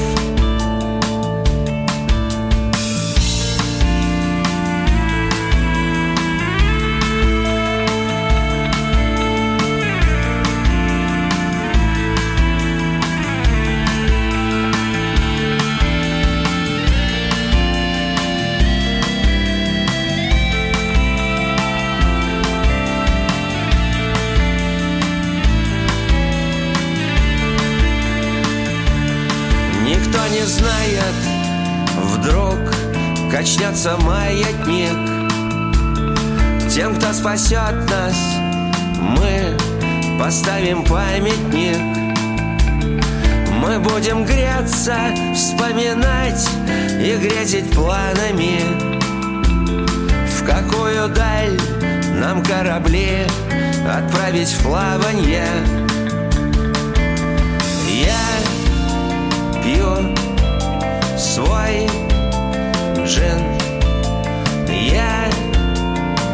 Качнется маятник Тем, кто спасет нас, мы поставим памятник. Мы будем греться, вспоминать и грезить планами. В какую даль нам корабли отправить в плаванье Я пью свой джин Я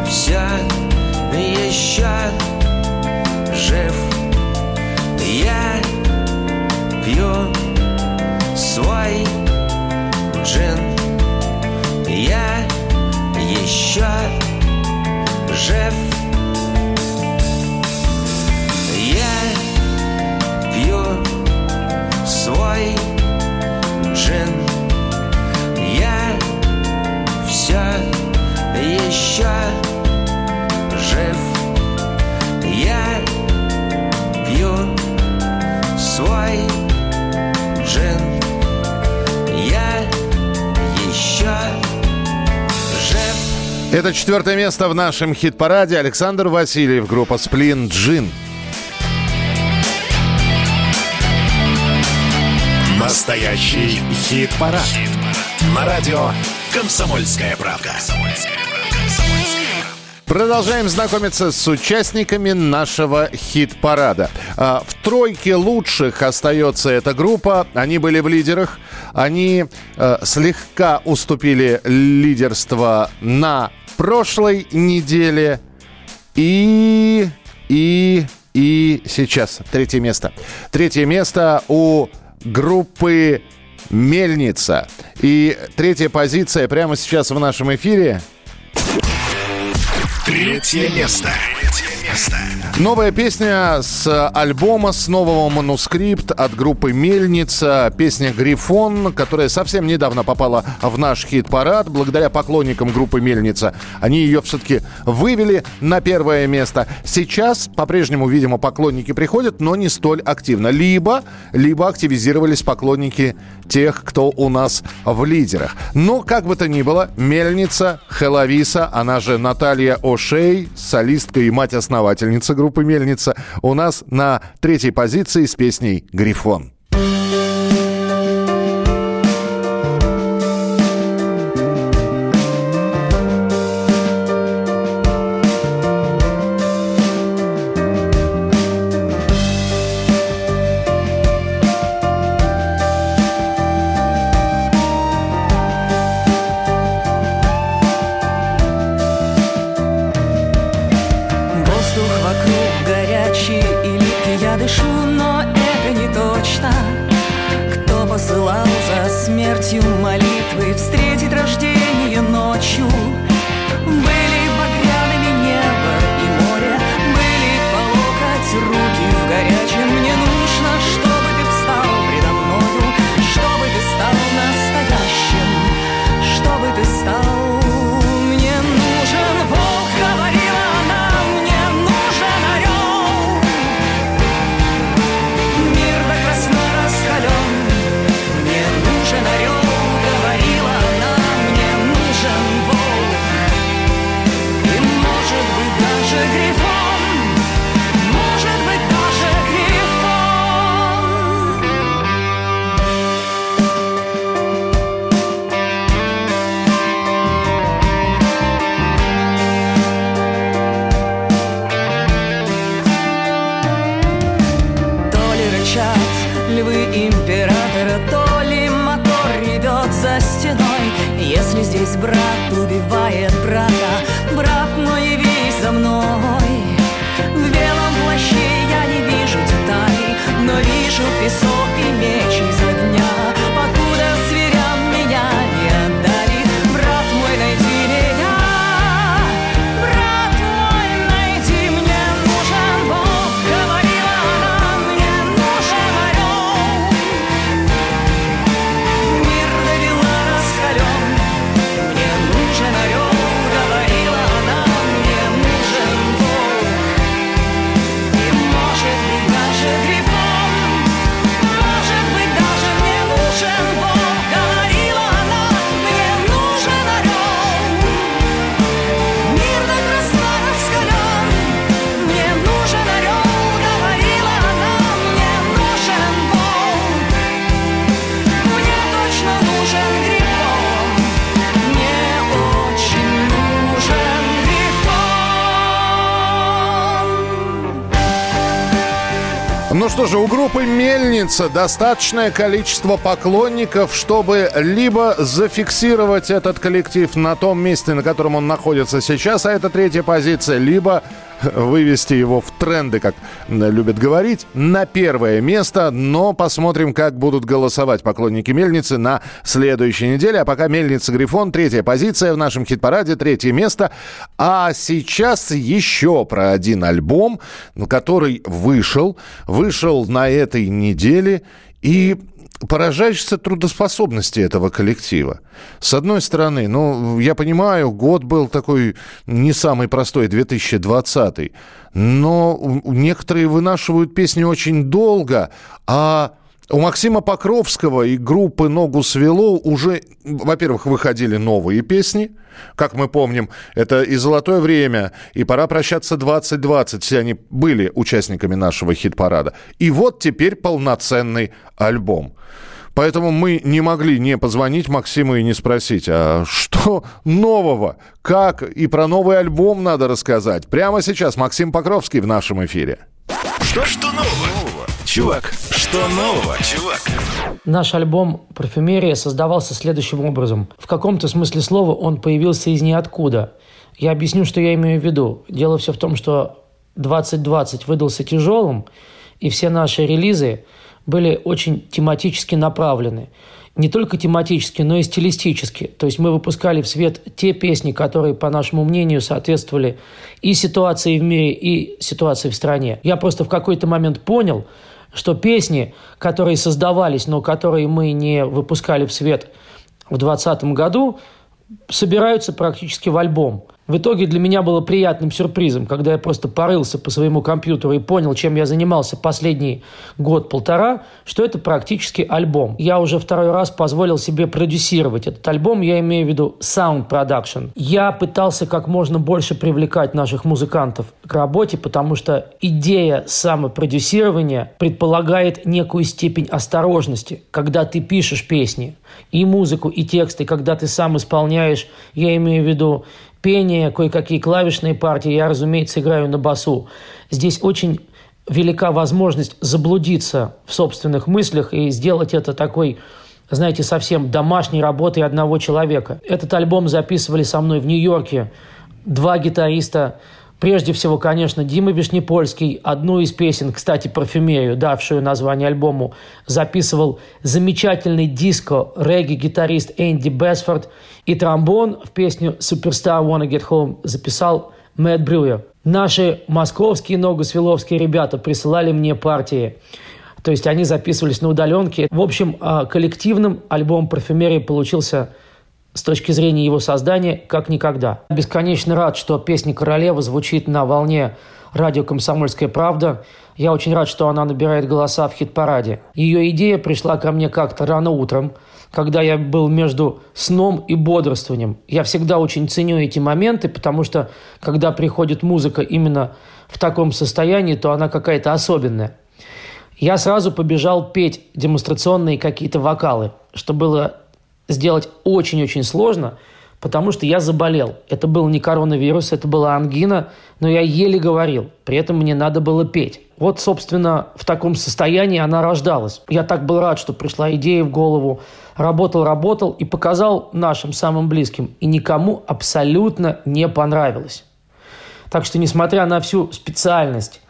все еще жив. Я пью свой джин. Я еще жив. Я пью свой джин еще жив Я пью свой джин Я еще жив Это четвертое место в нашем хит-параде. Александр Васильев, группа «Сплин Джин». Настоящий хит-парад. На радио «Комсомольская правда». Продолжаем знакомиться с участниками нашего хит-парада. А, В тройке лучших остается эта группа. Они были в лидерах. Они э, слегка уступили лидерство на прошлой неделе. И... И... И сейчас третье место. Третье место у группы «Мельница». И третья позиция прямо сейчас в нашем эфире. Третье место. Третье место. Новая песня с альбома, с нового манускрипт от группы «Мельница». Песня «Грифон», которая совсем недавно попала в наш хит-парад. Благодаря поклонникам группы «Мельница» они ее все-таки вывели на первое место. Сейчас по-прежнему, видимо, поклонники приходят, но не столь активно. Либо, либо активизировались поклонники тех, кто у нас в лидерах. Но, как бы то ни было, «Мельница», Хеловиса, она же Наталья О'Шей, солистка и мать-основательница группы «Мельница», у нас на третьей позиции с песней «Грифон». Же, у группы «Мельница» достаточное количество поклонников, чтобы либо зафиксировать этот коллектив на том месте, на котором он находится сейчас, а это третья позиция, либо вывести его в тренды, как любят говорить, на первое место. Но посмотрим, как будут голосовать поклонники «Мельницы» на следующей неделе. А пока «Мельница Грифон» третья позиция в нашем хит-параде, третье место. А сейчас еще про один альбом, который вышел. Вышел на этой неделе. И поражаешься трудоспособности этого коллектива. С одной стороны, ну, я понимаю, год был такой не самый простой, 2020, но некоторые вынашивают песни очень долго, а у Максима Покровского и группы «Ногу свело» уже, во-первых, выходили новые песни, как мы помним, это и «Золотое время», и «Пора прощаться 2020», все они были участниками нашего хит-парада. И вот теперь полноценный альбом. Поэтому мы не могли не позвонить Максиму и не спросить, а что нового? Как? И про новый альбом надо рассказать. Прямо сейчас Максим Покровский в нашем эфире. Что, что нового? Чувак, что нового, чувак? Наш альбом «Парфюмерия» создавался следующим образом. В каком-то смысле слова он появился из ниоткуда. Я объясню, что я имею в виду. Дело все в том, что 2020 выдался тяжелым, и все наши релизы были очень тематически направлены. Не только тематически, но и стилистически. То есть мы выпускали в свет те песни, которые, по нашему мнению, соответствовали и ситуации в мире, и ситуации в стране. Я просто в какой-то момент понял, что песни, которые создавались, но которые мы не выпускали в свет в 2020 году, собираются практически в альбом. В итоге для меня было приятным сюрпризом, когда я просто порылся по своему компьютеру и понял, чем я занимался последний год-полтора, что это практически альбом. Я уже второй раз позволил себе продюсировать этот альбом, я имею в виду sound production. Я пытался как можно больше привлекать наших музыкантов к работе, потому что идея самопродюсирования предполагает некую степень осторожности, когда ты пишешь песни, и музыку, и тексты, когда ты сам исполняешь, я имею в виду пение, кое-какие клавишные партии, я, разумеется, играю на басу. Здесь очень велика возможность заблудиться в собственных мыслях и сделать это такой, знаете, совсем домашней работой одного человека. Этот альбом записывали со мной в Нью-Йорке два гитариста, Прежде всего, конечно, Дима Вишнепольский одну из песен, кстати, «Парфюмерию», давшую название альбому, записывал замечательный диско-регги-гитарист Энди Бесфорд и тромбон в песню «Superstar Wanna Get Home» записал Мэтт Брюер. Наши московские ногосвеловские ребята присылали мне партии. То есть они записывались на удаленке. В общем, а, коллективным альбом «Парфюмерия» получился с точки зрения его создания как никогда. Бесконечно рад, что песня «Королева» звучит на волне радио «Комсомольская правда». Я очень рад, что она набирает голоса в хит-параде. Ее идея пришла ко мне как-то рано утром, когда я был между сном и бодрствованием. Я всегда очень ценю эти моменты, потому что когда приходит музыка именно в таком состоянии, то она какая-то особенная. Я сразу побежал петь демонстрационные какие-то вокалы, что было сделать очень-очень сложно, потому что я заболел. Это был не коронавирус, это была ангина, но я еле говорил. При этом мне надо было петь. Вот, собственно, в таком состоянии она рождалась. Я так был рад, что пришла идея в голову. Работал, работал и показал нашим самым близким. И никому абсолютно не понравилось. Так что, несмотря на всю специальность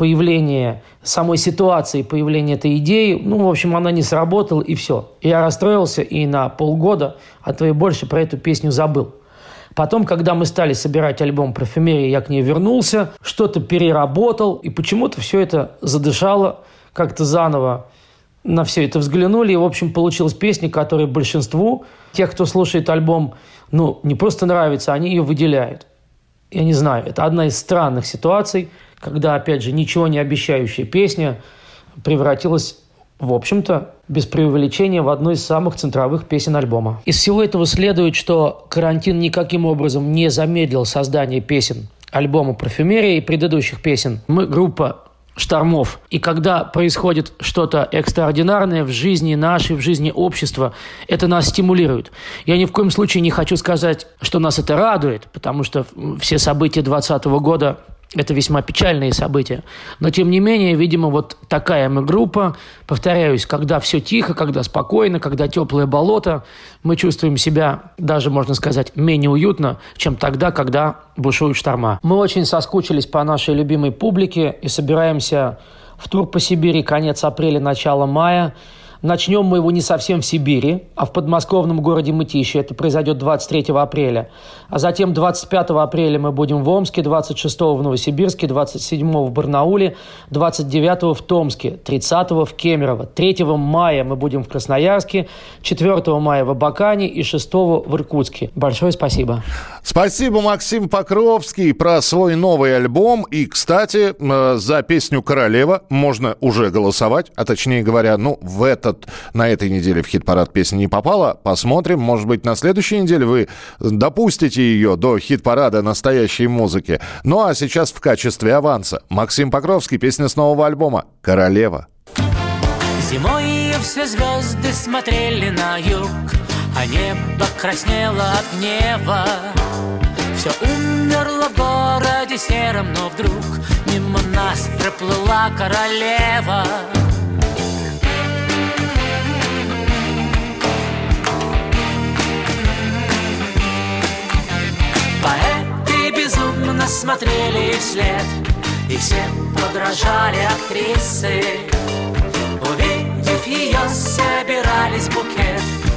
появления самой ситуации, появления этой идеи, ну, в общем, она не сработала, и все. Я расстроился и на полгода, а то и больше про эту песню забыл. Потом, когда мы стали собирать альбом «Парфюмерия», я к ней вернулся, что-то переработал, и почему-то все это задышало как-то заново. На все это взглянули, и, в общем, получилась песня, которая большинству тех, кто слушает альбом, ну, не просто нравится, они ее выделяют. Я не знаю, это одна из странных ситуаций, когда, опять же, ничего не обещающая песня превратилась в общем-то, без преувеличения, в одну из самых центровых песен альбома. Из всего этого следует, что карантин никаким образом не замедлил создание песен альбома «Парфюмерия» и предыдущих песен. Мы группа штормов. И когда происходит что-то экстраординарное в жизни нашей, в жизни общества, это нас стимулирует. Я ни в коем случае не хочу сказать, что нас это радует, потому что все события 2020 года это весьма печальные события. Но, тем не менее, видимо, вот такая мы группа. Повторяюсь, когда все тихо, когда спокойно, когда теплое болото, мы чувствуем себя, даже, можно сказать, менее уютно, чем тогда, когда бушуют шторма. Мы очень соскучились по нашей любимой публике и собираемся в тур по Сибири конец апреля, начало мая – Начнем мы его не совсем в Сибири, а в подмосковном городе Мытищи. Это произойдет 23 апреля. А затем 25 апреля мы будем в Омске, 26 в Новосибирске, 27 в Барнауле, 29 в Томске, 30 в Кемерово. 3 мая мы будем в Красноярске, 4 мая в Абакане и 6 в Иркутске. Большое спасибо. Спасибо, Максим Покровский, про свой новый альбом. И, кстати, э, за песню «Королева» можно уже голосовать, а точнее говоря, ну, в это этот, на этой неделе в хит-парад песня не попала. Посмотрим. Может быть, на следующей неделе вы допустите ее до хит-парада настоящей музыки. Ну а сейчас в качестве аванса Максим Покровский, песня с нового альбома «Королева». Зимой все звезды смотрели на юг, а небо краснело от гнева. Все умерло в городе сером, но вдруг мимо нас проплыла королева. Поэты безумно смотрели вслед И все подражали актрисы Увидев ее, собирались букет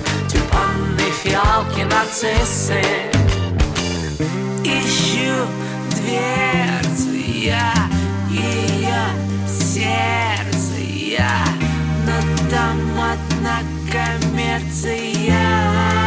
фиалки, нарциссы Ищу дверцы я Ее сердце я. Но там одна коммерция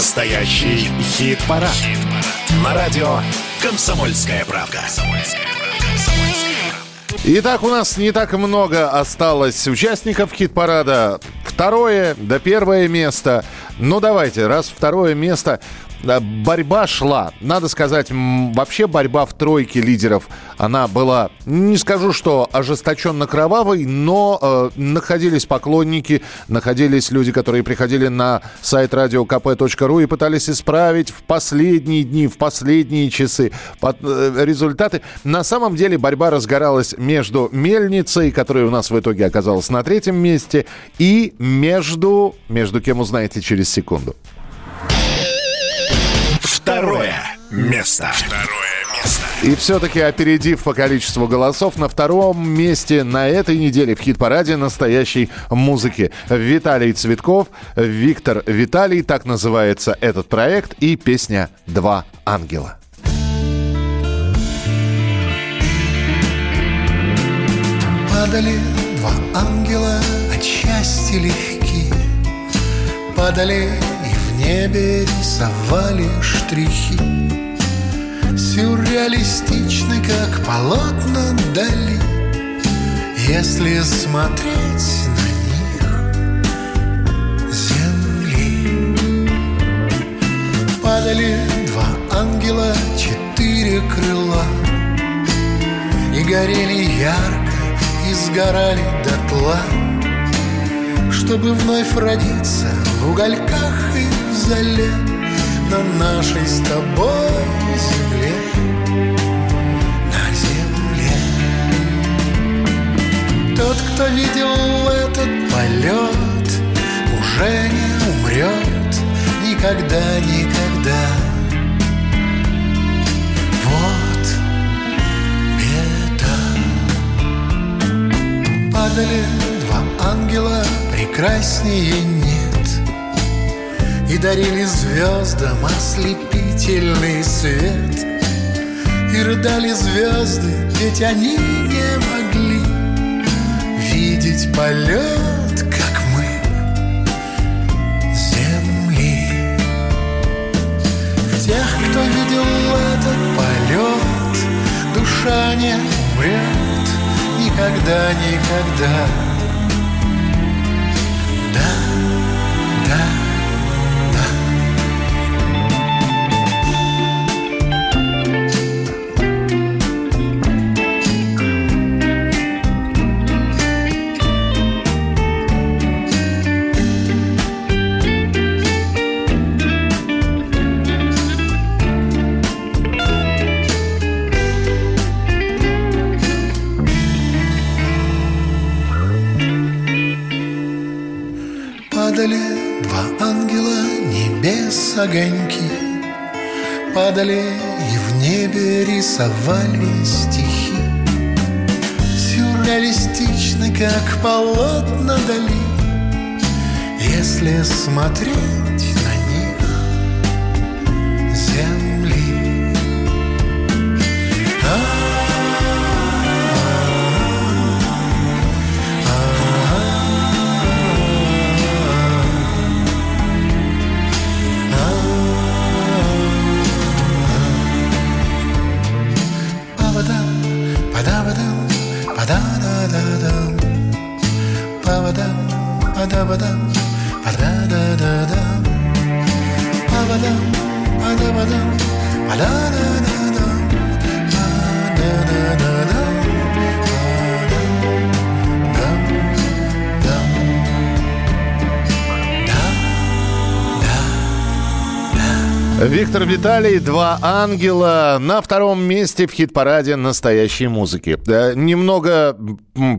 Настоящий хит-парад. На радио «Комсомольская правда». Итак, у нас не так много осталось участников хит-парада. Второе, да первое место. Ну, давайте, раз второе место. Борьба шла. Надо сказать, вообще борьба в тройке лидеров, она была, не скажу, что ожесточенно кровавой, но э, находились поклонники, находились люди, которые приходили на сайт radiokp.ru и пытались исправить в последние дни, в последние часы под- э, результаты. На самом деле борьба разгоралась между Мельницей, которая у нас в итоге оказалась на третьем месте, и между... Между кем узнаете через секунду. Второе место. Второе место. И все-таки опередив по количеству голосов, на втором месте на этой неделе в хит-параде настоящей музыки Виталий Цветков, Виктор Виталий, так называется этот проект, и песня «Два ангела». Падали два ангела от счастья легки Падали небе рисовали штрихи Сюрреалистичны, как полотна дали Если смотреть на них земли Падали два ангела, четыре крыла. Горели ярко и сгорали дотла, Чтобы вновь родиться в угольках и в зале На нашей с тобой земле, на земле. Тот, кто видел этот полет, уже не умрет никогда, никогда. Вот беда. Падали два ангела, прекраснее нет, И дарили звездам ослепительный свет. И рыдали звезды, ведь они не могли Видеть полет, как мы, земли. В тех, кто видел этот полет, Душа не умрет никогда, никогда. Огоньки Падали и в небе рисовали стихи. Сюрреалистичны, как полотна дали Если смотреть Виктор Виталий, «Два ангела» на втором месте в хит-параде настоящей музыки. Э, Немного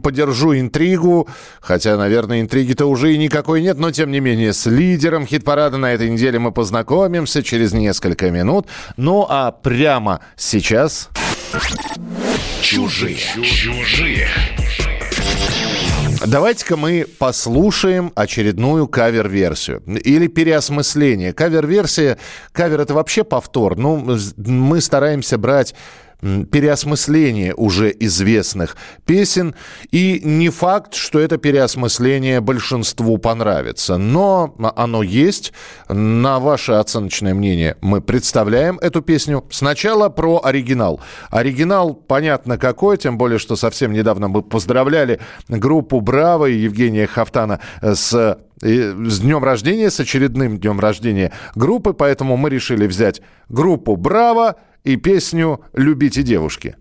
подержу интригу, хотя, наверное, интриги-то уже и никакой нет, но, тем не менее, с лидером хит-парада на этой неделе мы познакомимся через несколько минут. Ну, а прямо сейчас... Чужие. Чужие. Давайте-ка мы послушаем очередную кавер-версию. Или переосмысление. Кавер-версия... Кавер — это вообще повтор. Ну, мы стараемся брать переосмысление уже известных песен. И не факт, что это переосмысление большинству понравится. Но оно есть. На ваше оценочное мнение мы представляем эту песню. Сначала про оригинал. Оригинал понятно какой, тем более, что совсем недавно мы поздравляли группу «Браво» и Евгения Хафтана с и с днем рождения, с очередным днем рождения группы, поэтому мы решили взять группу «Браво» и песню «Любите девушки».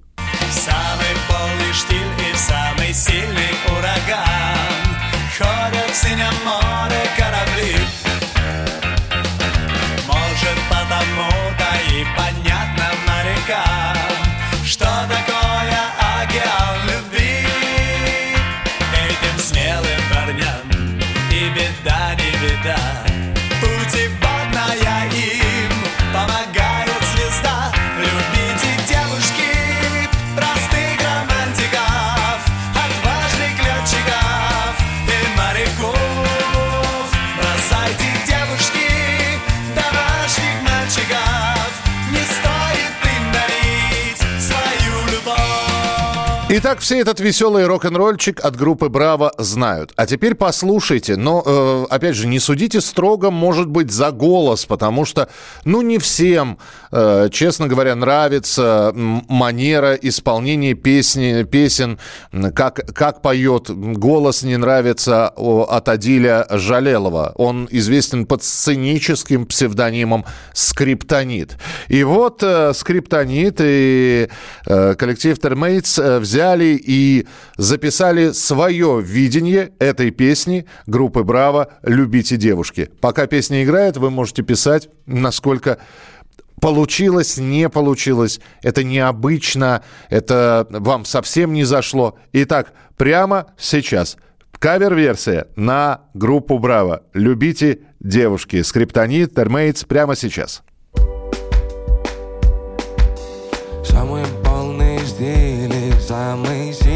Итак, все этот веселый рок-н-ролльчик от группы «Браво» знают. А теперь послушайте, но, э, опять же, не судите строго, может быть, за голос, потому что, ну, не всем, э, честно говоря, нравится манера исполнения песни, песен, как, как поет. Голос не нравится от Адиля Жалелова. Он известен под сценическим псевдонимом «Скриптонит». И вот э, «Скриптонит» и э, коллектив «Термейтс» взяли взяли и записали свое видение этой песни группы «Браво» «Любите девушки». Пока песня играет, вы можете писать, насколько получилось, не получилось, это необычно, это вам совсем не зашло. Итак, прямо сейчас кавер-версия на группу «Браво». «Любите девушки». Скриптонит, Термейтс прямо сейчас. Стиль, самый сильный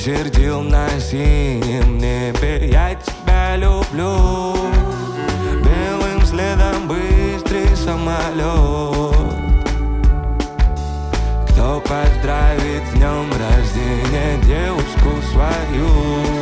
Начертил на синем небе. Я тебя люблю. Белым следом быстрый самолет. Кто поздравит с днем рождения Девушку свою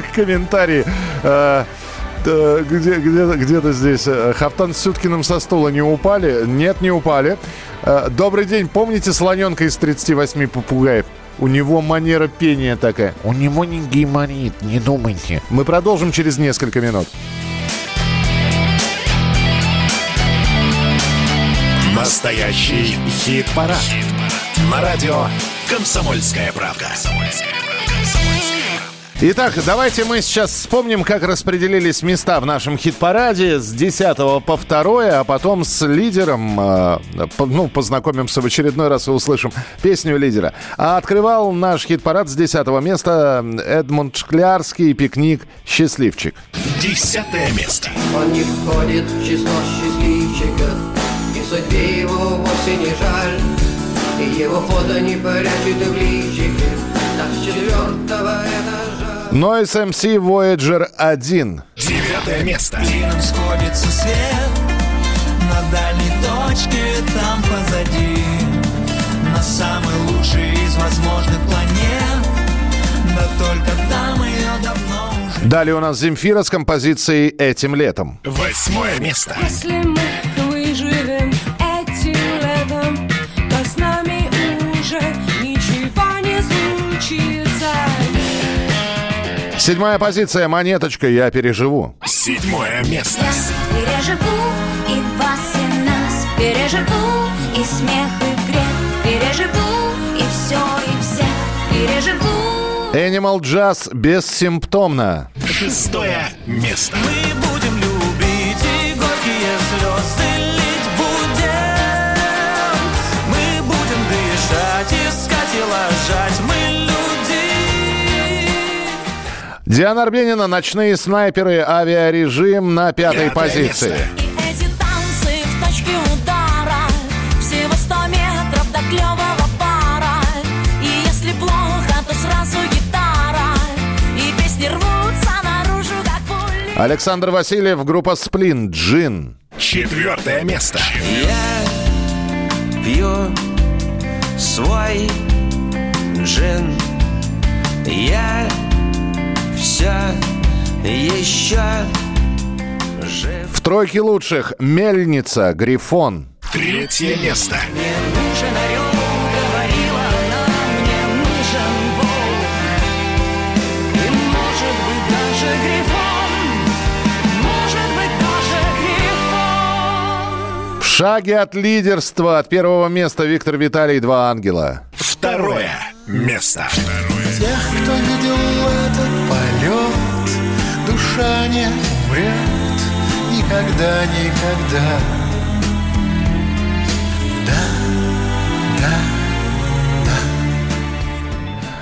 комментарии. э, где, где, где-то здесь. э, Хафтан с Сюткиным со стула не упали? Нет, не упали. Э, Добрый день. Помните слоненка из 38 попугаев? У него манера пения такая. У него не геморрит, не думайте. Мы продолжим через несколько минут. Настоящий хит-парад. На радио «Комсомольская правда». Итак, давайте мы сейчас вспомним, как распределились места в нашем хит-параде с 10 по 2, а потом с лидером, э, ну, познакомимся в очередной раз и услышим песню лидера. А открывал наш хит-парад с 10 места Эдмунд Шклярский «Пикник. Счастливчик». Десятое место. Он не входит в число счастливчиков И судьбе его вовсе не жаль И его фото не прячет и в личике Так с четвертого Noise MC Voyager 1. Девятое место. Клином сходится свет На дальней точке там позади На самой лучшей из возможных планет Да только там ее давно уже Далее у нас Земфира с композицией «Этим летом». Восьмое место. Если мы выживем Седьмая позиция «Монеточка. Я переживу». Седьмое место. Переживу и вас, и нас Переживу и смех, и грех Переживу и все, и всех Переживу Animal Jazz «Бессимптомно». Шестое место. Мы будем Диана Арбенина «Ночные снайперы. Авиарежим» на пятой позиции. Эти танцы в точке удара Всего сто метров до клевого пара И если плохо, то сразу гитара И песни рвутся наружу, как пули Александр Васильев, группа «Сплин», «Джин». Четвертое место. Я пью свой джин Я все еще жив В тройке лучших «Мельница», «Грифон». Третье место. Мне нужен орел, говорила она Мне нужен волк И может быть даже грифон Может быть даже грифон В шаге от лидерства от первого места Виктор Виталий «Два ангела». Второе место. Тех, не умрет никогда, никогда. Да, да,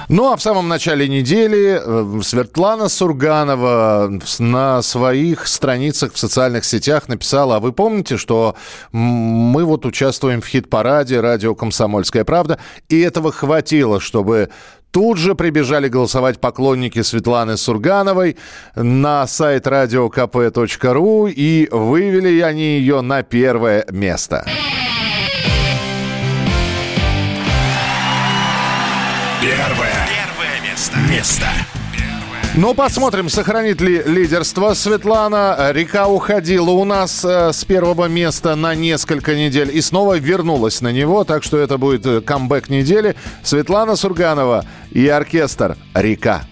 Ну а в самом начале недели э, Светлана Сурганова на своих страницах в социальных сетях написала, а вы помните, что мы вот участвуем в хит-параде «Радио Комсомольская правда», и этого хватило, чтобы Тут же прибежали голосовать поклонники Светланы Сургановой на сайт radiokp.ru и вывели они ее на первое место. Первое. Первое место. Место. Ну, посмотрим, сохранит ли лидерство Светлана. Река уходила у нас э, с первого места на несколько недель и снова вернулась на него, так что это будет э, камбэк недели. Светлана Сурганова и оркестр «Река».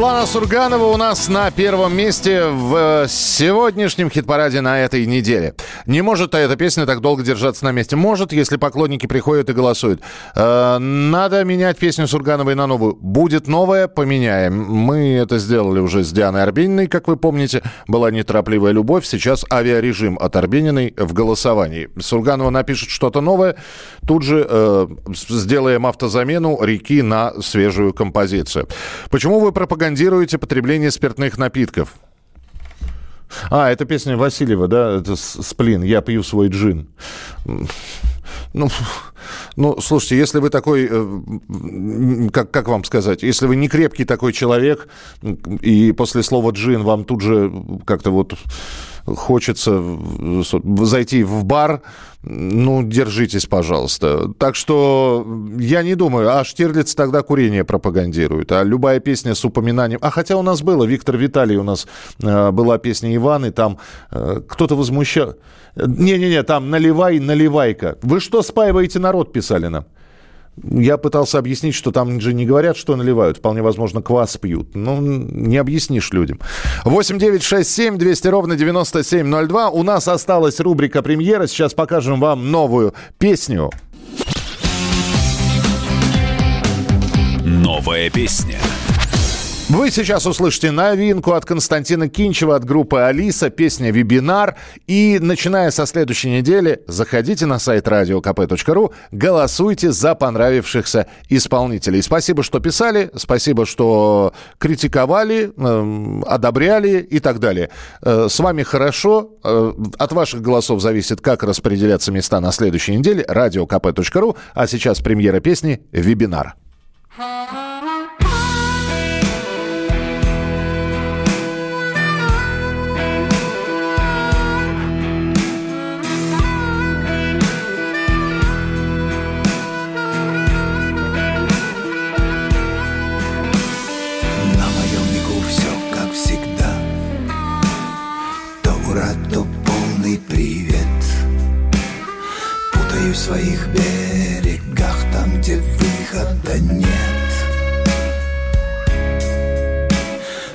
Светлана Сурганова у нас на первом месте в сегодняшнем хит-параде на этой неделе. Не может эта песня так долго держаться на месте. Может, если поклонники приходят и голосуют. Э, надо менять песню Сургановой на новую. Будет новая, поменяем. Мы это сделали уже с Дианой Арбениной, как вы помните. Была неторопливая любовь. Сейчас авиарежим от Арбениной в голосовании. Сурганова напишет что-то новое. Тут же э, сделаем автозамену реки на свежую композицию. Почему вы пропагандируете потребление спиртных напитков? А, это песня Васильева, да, это «Сплин», «Я пью свой джин». Ну, ну, слушайте, если вы такой, э, как, как вам сказать, если вы не крепкий такой человек, и после слова «джин» вам тут же как-то вот хочется зайти в бар, ну, держитесь, пожалуйста. Так что я не думаю, а Штирлиц тогда курение пропагандирует, а любая песня с упоминанием... А хотя у нас было, Виктор Виталий у нас э, была песня Иван, и там э, кто-то возмущал... Не-не-не, там «Наливай, наливайка». Вы что спаиваете народ, писали нам. Я пытался объяснить, что там же не говорят, что наливают. Вполне возможно, квас пьют. Ну, не объяснишь людям. 8 9 6 7 200 ровно 9702. У нас осталась рубрика «Премьера». Сейчас покажем вам новую песню. Новая песня. Вы сейчас услышите новинку от Константина Кинчева, от группы «Алиса», песня «Вебинар». И начиная со следующей недели, заходите на сайт radiokp.ru, голосуйте за понравившихся исполнителей. Спасибо, что писали, спасибо, что критиковали, эм, одобряли и так далее. Э, С вами хорошо. Э, От ваших голосов зависит, как распределяться места на следующей неделе. radiokp.ru. А сейчас премьера песни «Вебинар». На своих берегах Там, где выхода нет.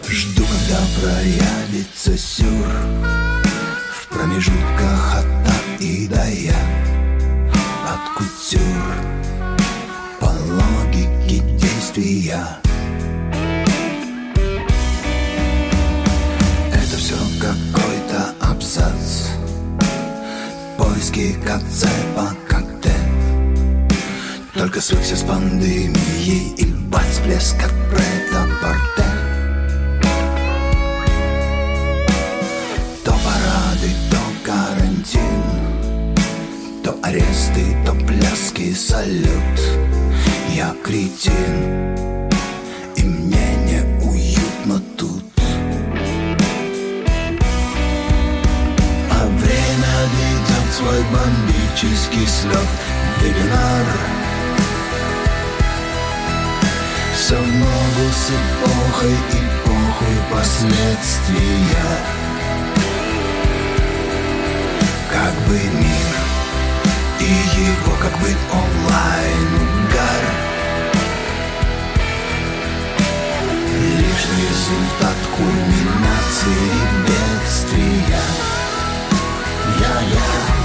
Жду, когда проявится сюр В промежутках от «а» и до «я» От кутюр По логике действия. Это все какой-то абзац. Поиски концепта как-то Только свыкся с пандемией И бац, блеск как претапорте То парады, то карантин То аресты, то пляски, салют. Я кретин И мне не уютно тут. А время ведет свой бомбический слет Вебинар Все в ногу с эпохой, и последствия. Как бы мир и его как бы онлайн-угар Лишь результат кульминации бедствия. Я-я